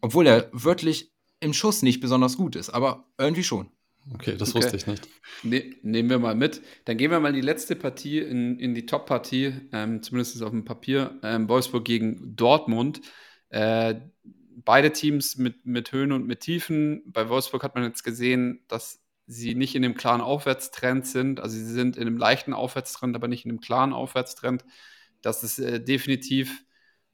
Obwohl er wirklich im Schuss nicht besonders gut ist, aber irgendwie schon. Okay, das okay. wusste ich nicht. Ne, nehmen wir mal mit. Dann gehen wir mal in die letzte Partie, in, in die Top-Partie, ähm, zumindest auf dem Papier. Ähm, Wolfsburg gegen Dortmund. Äh, beide Teams mit, mit Höhen und mit Tiefen. Bei Wolfsburg hat man jetzt gesehen, dass sie nicht in dem klaren Aufwärtstrend sind. Also sie sind in einem leichten Aufwärtstrend, aber nicht in einem klaren Aufwärtstrend. Das ist äh, definitiv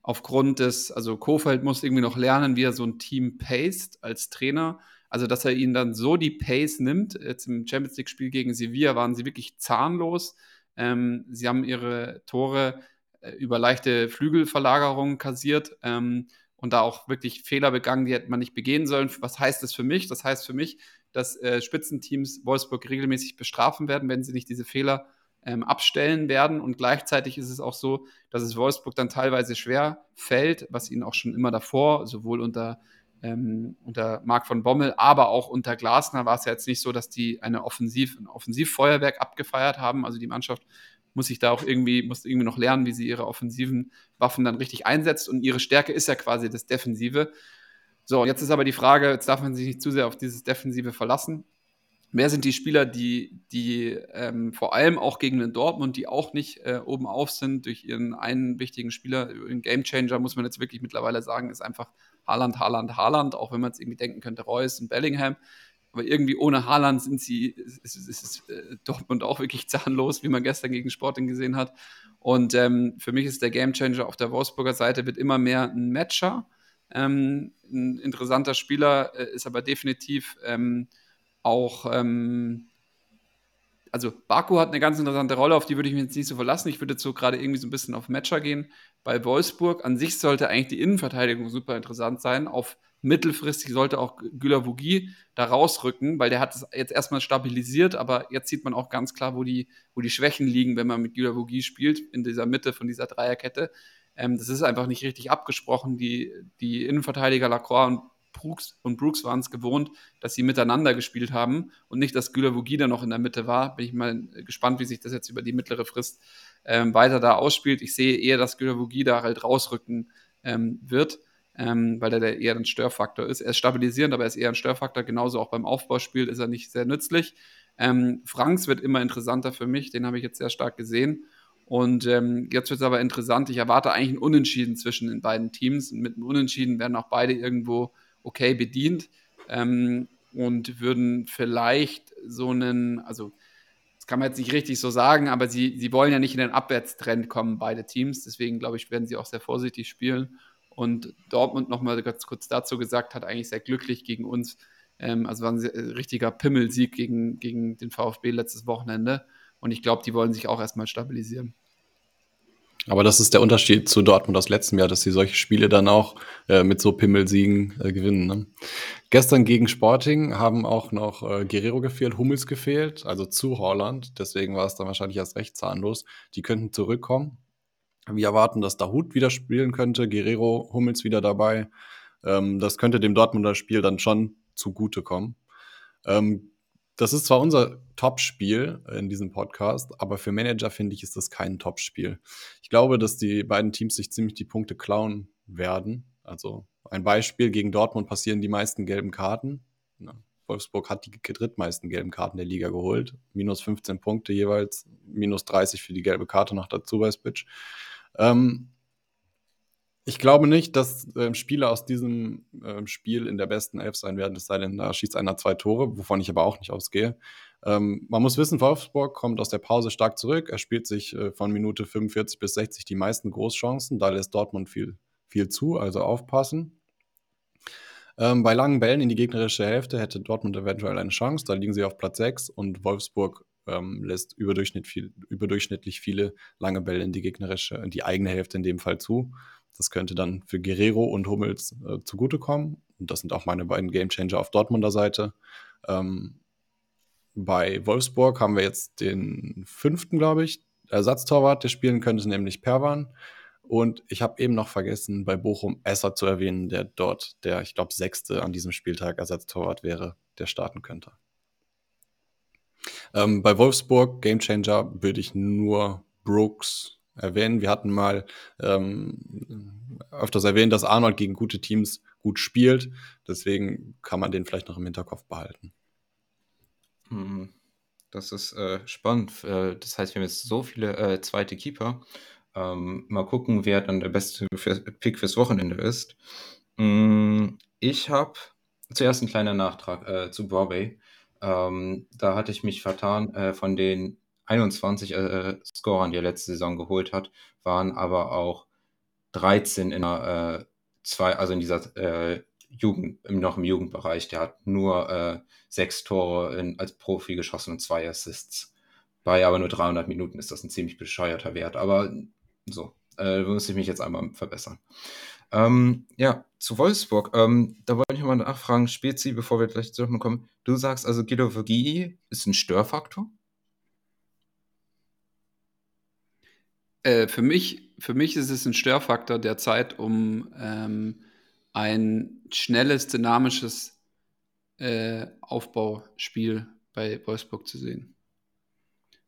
aufgrund des, also Kofeld muss irgendwie noch lernen, wie er so ein Team paced als Trainer. Also, dass er ihnen dann so die Pace nimmt. Jetzt im Champions League-Spiel gegen Sevilla waren sie wirklich zahnlos. Ähm, sie haben ihre Tore äh, über leichte Flügelverlagerungen kassiert ähm, und da auch wirklich Fehler begangen, die hätte man nicht begehen sollen. Was heißt das für mich? Das heißt für mich, dass äh, Spitzenteams Wolfsburg regelmäßig bestrafen werden, wenn sie nicht diese Fehler ähm, abstellen werden. Und gleichzeitig ist es auch so, dass es Wolfsburg dann teilweise schwer fällt, was ihnen auch schon immer davor, sowohl unter ähm, unter Marc von Bommel, aber auch unter Glasner war es ja jetzt nicht so, dass die eine Offensiv, ein Offensivfeuerwerk abgefeiert haben. Also die Mannschaft muss sich da auch irgendwie, muss irgendwie noch lernen, wie sie ihre offensiven Waffen dann richtig einsetzt. Und ihre Stärke ist ja quasi das Defensive. So, jetzt ist aber die Frage, jetzt darf man sich nicht zu sehr auf dieses Defensive verlassen. Wer sind die Spieler, die, die ähm, vor allem auch gegen den Dortmund, die auch nicht äh, oben auf sind durch ihren einen wichtigen Spieler, den Gamechanger, muss man jetzt wirklich mittlerweile sagen, ist einfach Haaland, Haaland, Haaland, auch wenn man es irgendwie denken könnte, Reus und Bellingham. Aber irgendwie ohne Haaland sind sie, ist, ist, ist äh, Dortmund auch wirklich [LAUGHS] zahnlos, wie man gestern gegen Sporting gesehen hat. Und ähm, für mich ist der Gamechanger auf der Wolfsburger Seite wird immer mehr ein Matcher. Ähm, ein interessanter Spieler äh, ist aber definitiv ähm, auch ähm, also Baku hat eine ganz interessante Rolle, auf die würde ich mich jetzt nicht so verlassen. Ich würde jetzt so gerade irgendwie so ein bisschen auf Matcher gehen. Bei Wolfsburg an sich sollte eigentlich die Innenverteidigung super interessant sein. Auf mittelfristig sollte auch Güler-Vugi da rausrücken, weil der hat es jetzt erstmal stabilisiert, aber jetzt sieht man auch ganz klar, wo die, wo die Schwächen liegen, wenn man mit Güler-Vugi spielt, in dieser Mitte von dieser Dreierkette. Ähm, das ist einfach nicht richtig abgesprochen. Die, die Innenverteidiger Lacroix und Brooks und Brooks waren es gewohnt, dass sie miteinander gespielt haben und nicht, dass Güler Vugida noch in der Mitte war. Bin ich mal gespannt, wie sich das jetzt über die mittlere Frist ähm, weiter da ausspielt. Ich sehe eher, dass Güler Vugida halt rausrücken ähm, wird, ähm, weil er eher ein Störfaktor ist. Er ist stabilisierend, aber er ist eher ein Störfaktor. Genauso auch beim Aufbauspiel ist er nicht sehr nützlich. Ähm, Franks wird immer interessanter für mich, den habe ich jetzt sehr stark gesehen. Und ähm, jetzt wird es aber interessant. Ich erwarte eigentlich ein Unentschieden zwischen den beiden Teams. Und mit einem Unentschieden werden auch beide irgendwo okay bedient ähm, und würden vielleicht so einen, also das kann man jetzt nicht richtig so sagen, aber sie, sie wollen ja nicht in den Abwärtstrend kommen, beide Teams. Deswegen glaube ich, werden sie auch sehr vorsichtig spielen. Und Dortmund nochmal ganz kurz dazu gesagt, hat eigentlich sehr glücklich gegen uns. Ähm, also war ein richtiger Pimmelsieg gegen, gegen den VfB letztes Wochenende. Und ich glaube, die wollen sich auch erstmal stabilisieren. Aber das ist der Unterschied zu Dortmund aus letztem Jahr, dass sie solche Spiele dann auch äh, mit so Pimmelsiegen äh, gewinnen. Ne? Gestern gegen Sporting haben auch noch äh, Guerrero gefehlt, Hummels gefehlt, also zu Holland. Deswegen war es dann wahrscheinlich erst recht zahnlos. Die könnten zurückkommen. Wir erwarten, dass Dahut wieder spielen könnte, Guerrero, Hummels wieder dabei. Ähm, das könnte dem Dortmunder Spiel dann schon zugutekommen. Ähm, das ist zwar unser Top-Spiel in diesem Podcast, aber für Manager finde ich, ist das kein Top-Spiel. Ich glaube, dass die beiden Teams sich ziemlich die Punkte klauen werden. Also ein Beispiel, gegen Dortmund passieren die meisten gelben Karten. Wolfsburg hat die drittmeisten gelben Karten der Liga geholt. Minus 15 Punkte jeweils, minus 30 für die gelbe Karte noch dazu bei Spitch. Ähm, Ich glaube nicht, dass äh, Spieler aus diesem äh, Spiel in der besten Elf sein werden, es sei denn, da schießt einer zwei Tore, wovon ich aber auch nicht ausgehe. Ähm, man muss wissen, Wolfsburg kommt aus der Pause stark zurück. Er spielt sich äh, von Minute 45 bis 60 die meisten Großchancen. Da lässt Dortmund viel, viel zu, also aufpassen. Ähm, bei langen Bällen in die gegnerische Hälfte hätte Dortmund eventuell eine Chance. Da liegen sie auf Platz 6 und Wolfsburg ähm, lässt überdurchschnitt viel, überdurchschnittlich viele lange Bälle in die gegnerische, in die eigene Hälfte in dem Fall zu. Das könnte dann für Guerrero und Hummels äh, zugutekommen. Und das sind auch meine beiden Gamechanger auf Dortmunder Seite. Ähm, bei Wolfsburg haben wir jetzt den fünften, glaube ich, Ersatztorwart, der spielen könnte, nämlich Perwan. Und ich habe eben noch vergessen, bei Bochum Esser zu erwähnen, der dort der, ich glaube, sechste an diesem Spieltag Ersatztorwart wäre, der starten könnte. Ähm, bei Wolfsburg, Gamechanger, würde ich nur Brooks erwähnen. Wir hatten mal ähm, öfters erwähnt, dass Arnold gegen gute Teams gut spielt. Deswegen kann man den vielleicht noch im Hinterkopf behalten. Hm, das ist äh, spannend. Äh, das heißt, wir haben jetzt so viele äh, zweite Keeper. Ähm, mal gucken, wer dann der beste Pick fürs Wochenende ist. Hm, ich habe zuerst einen kleinen Nachtrag äh, zu Broadway. Ähm, da hatte ich mich vertan. Äh, von den 21 äh, Scorern, die er letzte Saison geholt hat, waren aber auch 13 in der, äh, zwei, also in dieser äh, Jugend, noch im Jugendbereich. Der hat nur äh, sechs Tore in, als Profi geschossen und zwei Assists. Bei aber nur 300 Minuten ist das ein ziemlich bescheuerter Wert. Aber so, äh, muss ich mich jetzt einmal verbessern. Ähm, ja, zu Wolfsburg. Ähm, da wollte ich mal nachfragen, Spezi, bevor wir gleich zurückkommen. Du sagst also, Guido Vergii ist ein Störfaktor? Äh, für, mich, für mich ist es ein Störfaktor der Zeit, um ähm, ein schnelles, dynamisches äh, Aufbauspiel bei Wolfsburg zu sehen.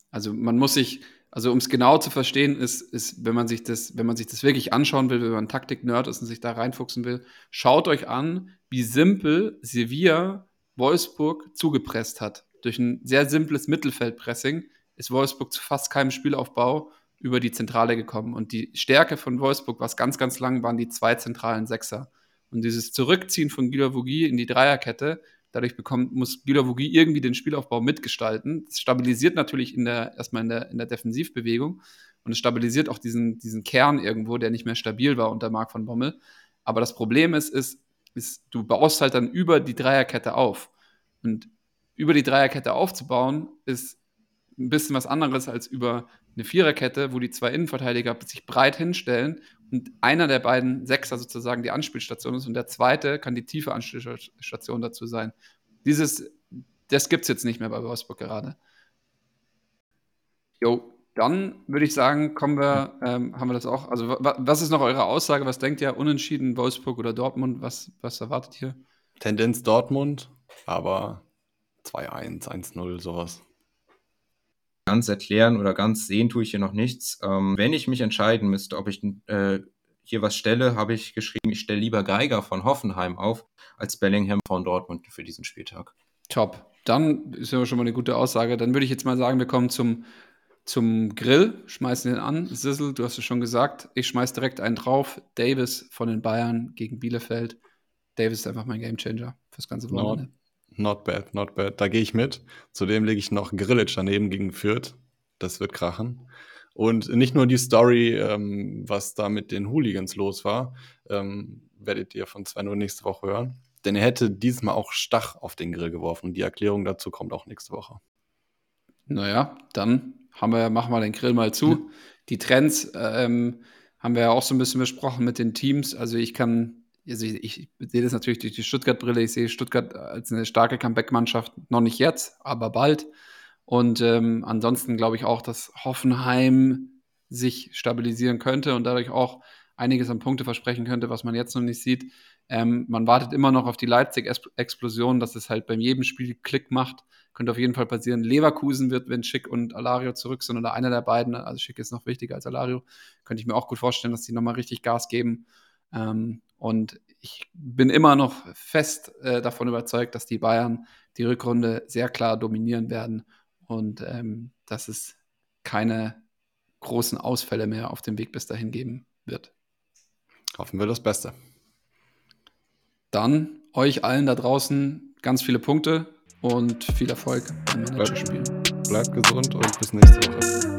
Also man muss sich, also um es genau zu verstehen, ist, ist, wenn man sich das, wenn man sich das wirklich anschauen will, wenn man Taktik-Nerd ist und sich da reinfuchsen will, schaut euch an, wie simpel Sevilla Wolfsburg zugepresst hat. Durch ein sehr simples Mittelfeldpressing ist Wolfsburg zu fast keinem Spielaufbau über die Zentrale gekommen. Und die Stärke von Wolfsburg, was ganz, ganz lang waren die zwei zentralen Sechser. Und dieses Zurückziehen von Gila Vogie in die Dreierkette, dadurch bekommt, muss Gila Vogie irgendwie den Spielaufbau mitgestalten. Das stabilisiert natürlich in der, erstmal in der, in der Defensivbewegung und es stabilisiert auch diesen, diesen Kern irgendwo, der nicht mehr stabil war unter Marc von Bommel. Aber das Problem ist, ist, ist, du baust halt dann über die Dreierkette auf. Und über die Dreierkette aufzubauen, ist ein bisschen was anderes als über eine Viererkette, wo die zwei Innenverteidiger sich breit hinstellen einer der beiden Sechser sozusagen die Anspielstation ist und der zweite kann die tiefe Anspielstation dazu sein. Dieses, das gibt es jetzt nicht mehr bei Wolfsburg gerade. Jo, dann würde ich sagen, kommen wir, ähm, haben wir das auch. Also, was ist noch eure Aussage? Was denkt ihr? Unentschieden Wolfsburg oder Dortmund? Was, was erwartet ihr? Tendenz Dortmund, aber 2-1, 1-0, sowas ganz erklären oder ganz sehen tue ich hier noch nichts. Ähm, wenn ich mich entscheiden müsste, ob ich äh, hier was stelle, habe ich geschrieben, ich stelle lieber Geiger von Hoffenheim auf, als Bellingham von Dortmund für diesen Spieltag. Top. Dann ist ja schon mal eine gute Aussage. Dann würde ich jetzt mal sagen, wir kommen zum, zum Grill, schmeißen den an. Sissel, du hast es schon gesagt. Ich schmeiße direkt einen drauf. Davis von den Bayern gegen Bielefeld. Davis ist einfach mein Gamechanger fürs ganze Wochenende. No. Not bad, not bad. Da gehe ich mit. Zudem lege ich noch Grillage daneben gegen Fürth. Das wird krachen. Und nicht nur die Story, ähm, was da mit den Hooligans los war, ähm, werdet ihr von Sven nächste Woche hören. Denn er hätte diesmal auch Stach auf den Grill geworfen. Die Erklärung dazu kommt auch nächste Woche. Naja, dann haben wir, machen wir den Grill mal zu. Die Trends ähm, haben wir ja auch so ein bisschen besprochen mit den Teams. Also ich kann also ich, ich sehe das natürlich durch die Stuttgart-Brille. Ich sehe Stuttgart als eine starke Comeback-Mannschaft, noch nicht jetzt, aber bald. Und ähm, ansonsten glaube ich auch, dass Hoffenheim sich stabilisieren könnte und dadurch auch einiges an Punkte versprechen könnte, was man jetzt noch nicht sieht. Ähm, man wartet immer noch auf die Leipzig-Explosion, dass es halt bei jedem Spiel Klick macht. Könnte auf jeden Fall passieren. Leverkusen wird, wenn Schick und Alario zurück sind oder einer der beiden, also Schick ist noch wichtiger als Alario, könnte ich mir auch gut vorstellen, dass die nochmal richtig Gas geben. Ähm, und ich bin immer noch fest äh, davon überzeugt, dass die Bayern die Rückrunde sehr klar dominieren werden und ähm, dass es keine großen Ausfälle mehr auf dem Weg bis dahin geben wird. hoffen wir das Beste. Dann euch allen da draußen ganz viele Punkte und viel Erfolg beim Managerspiel. Bleibt gesund und bis nächste Woche.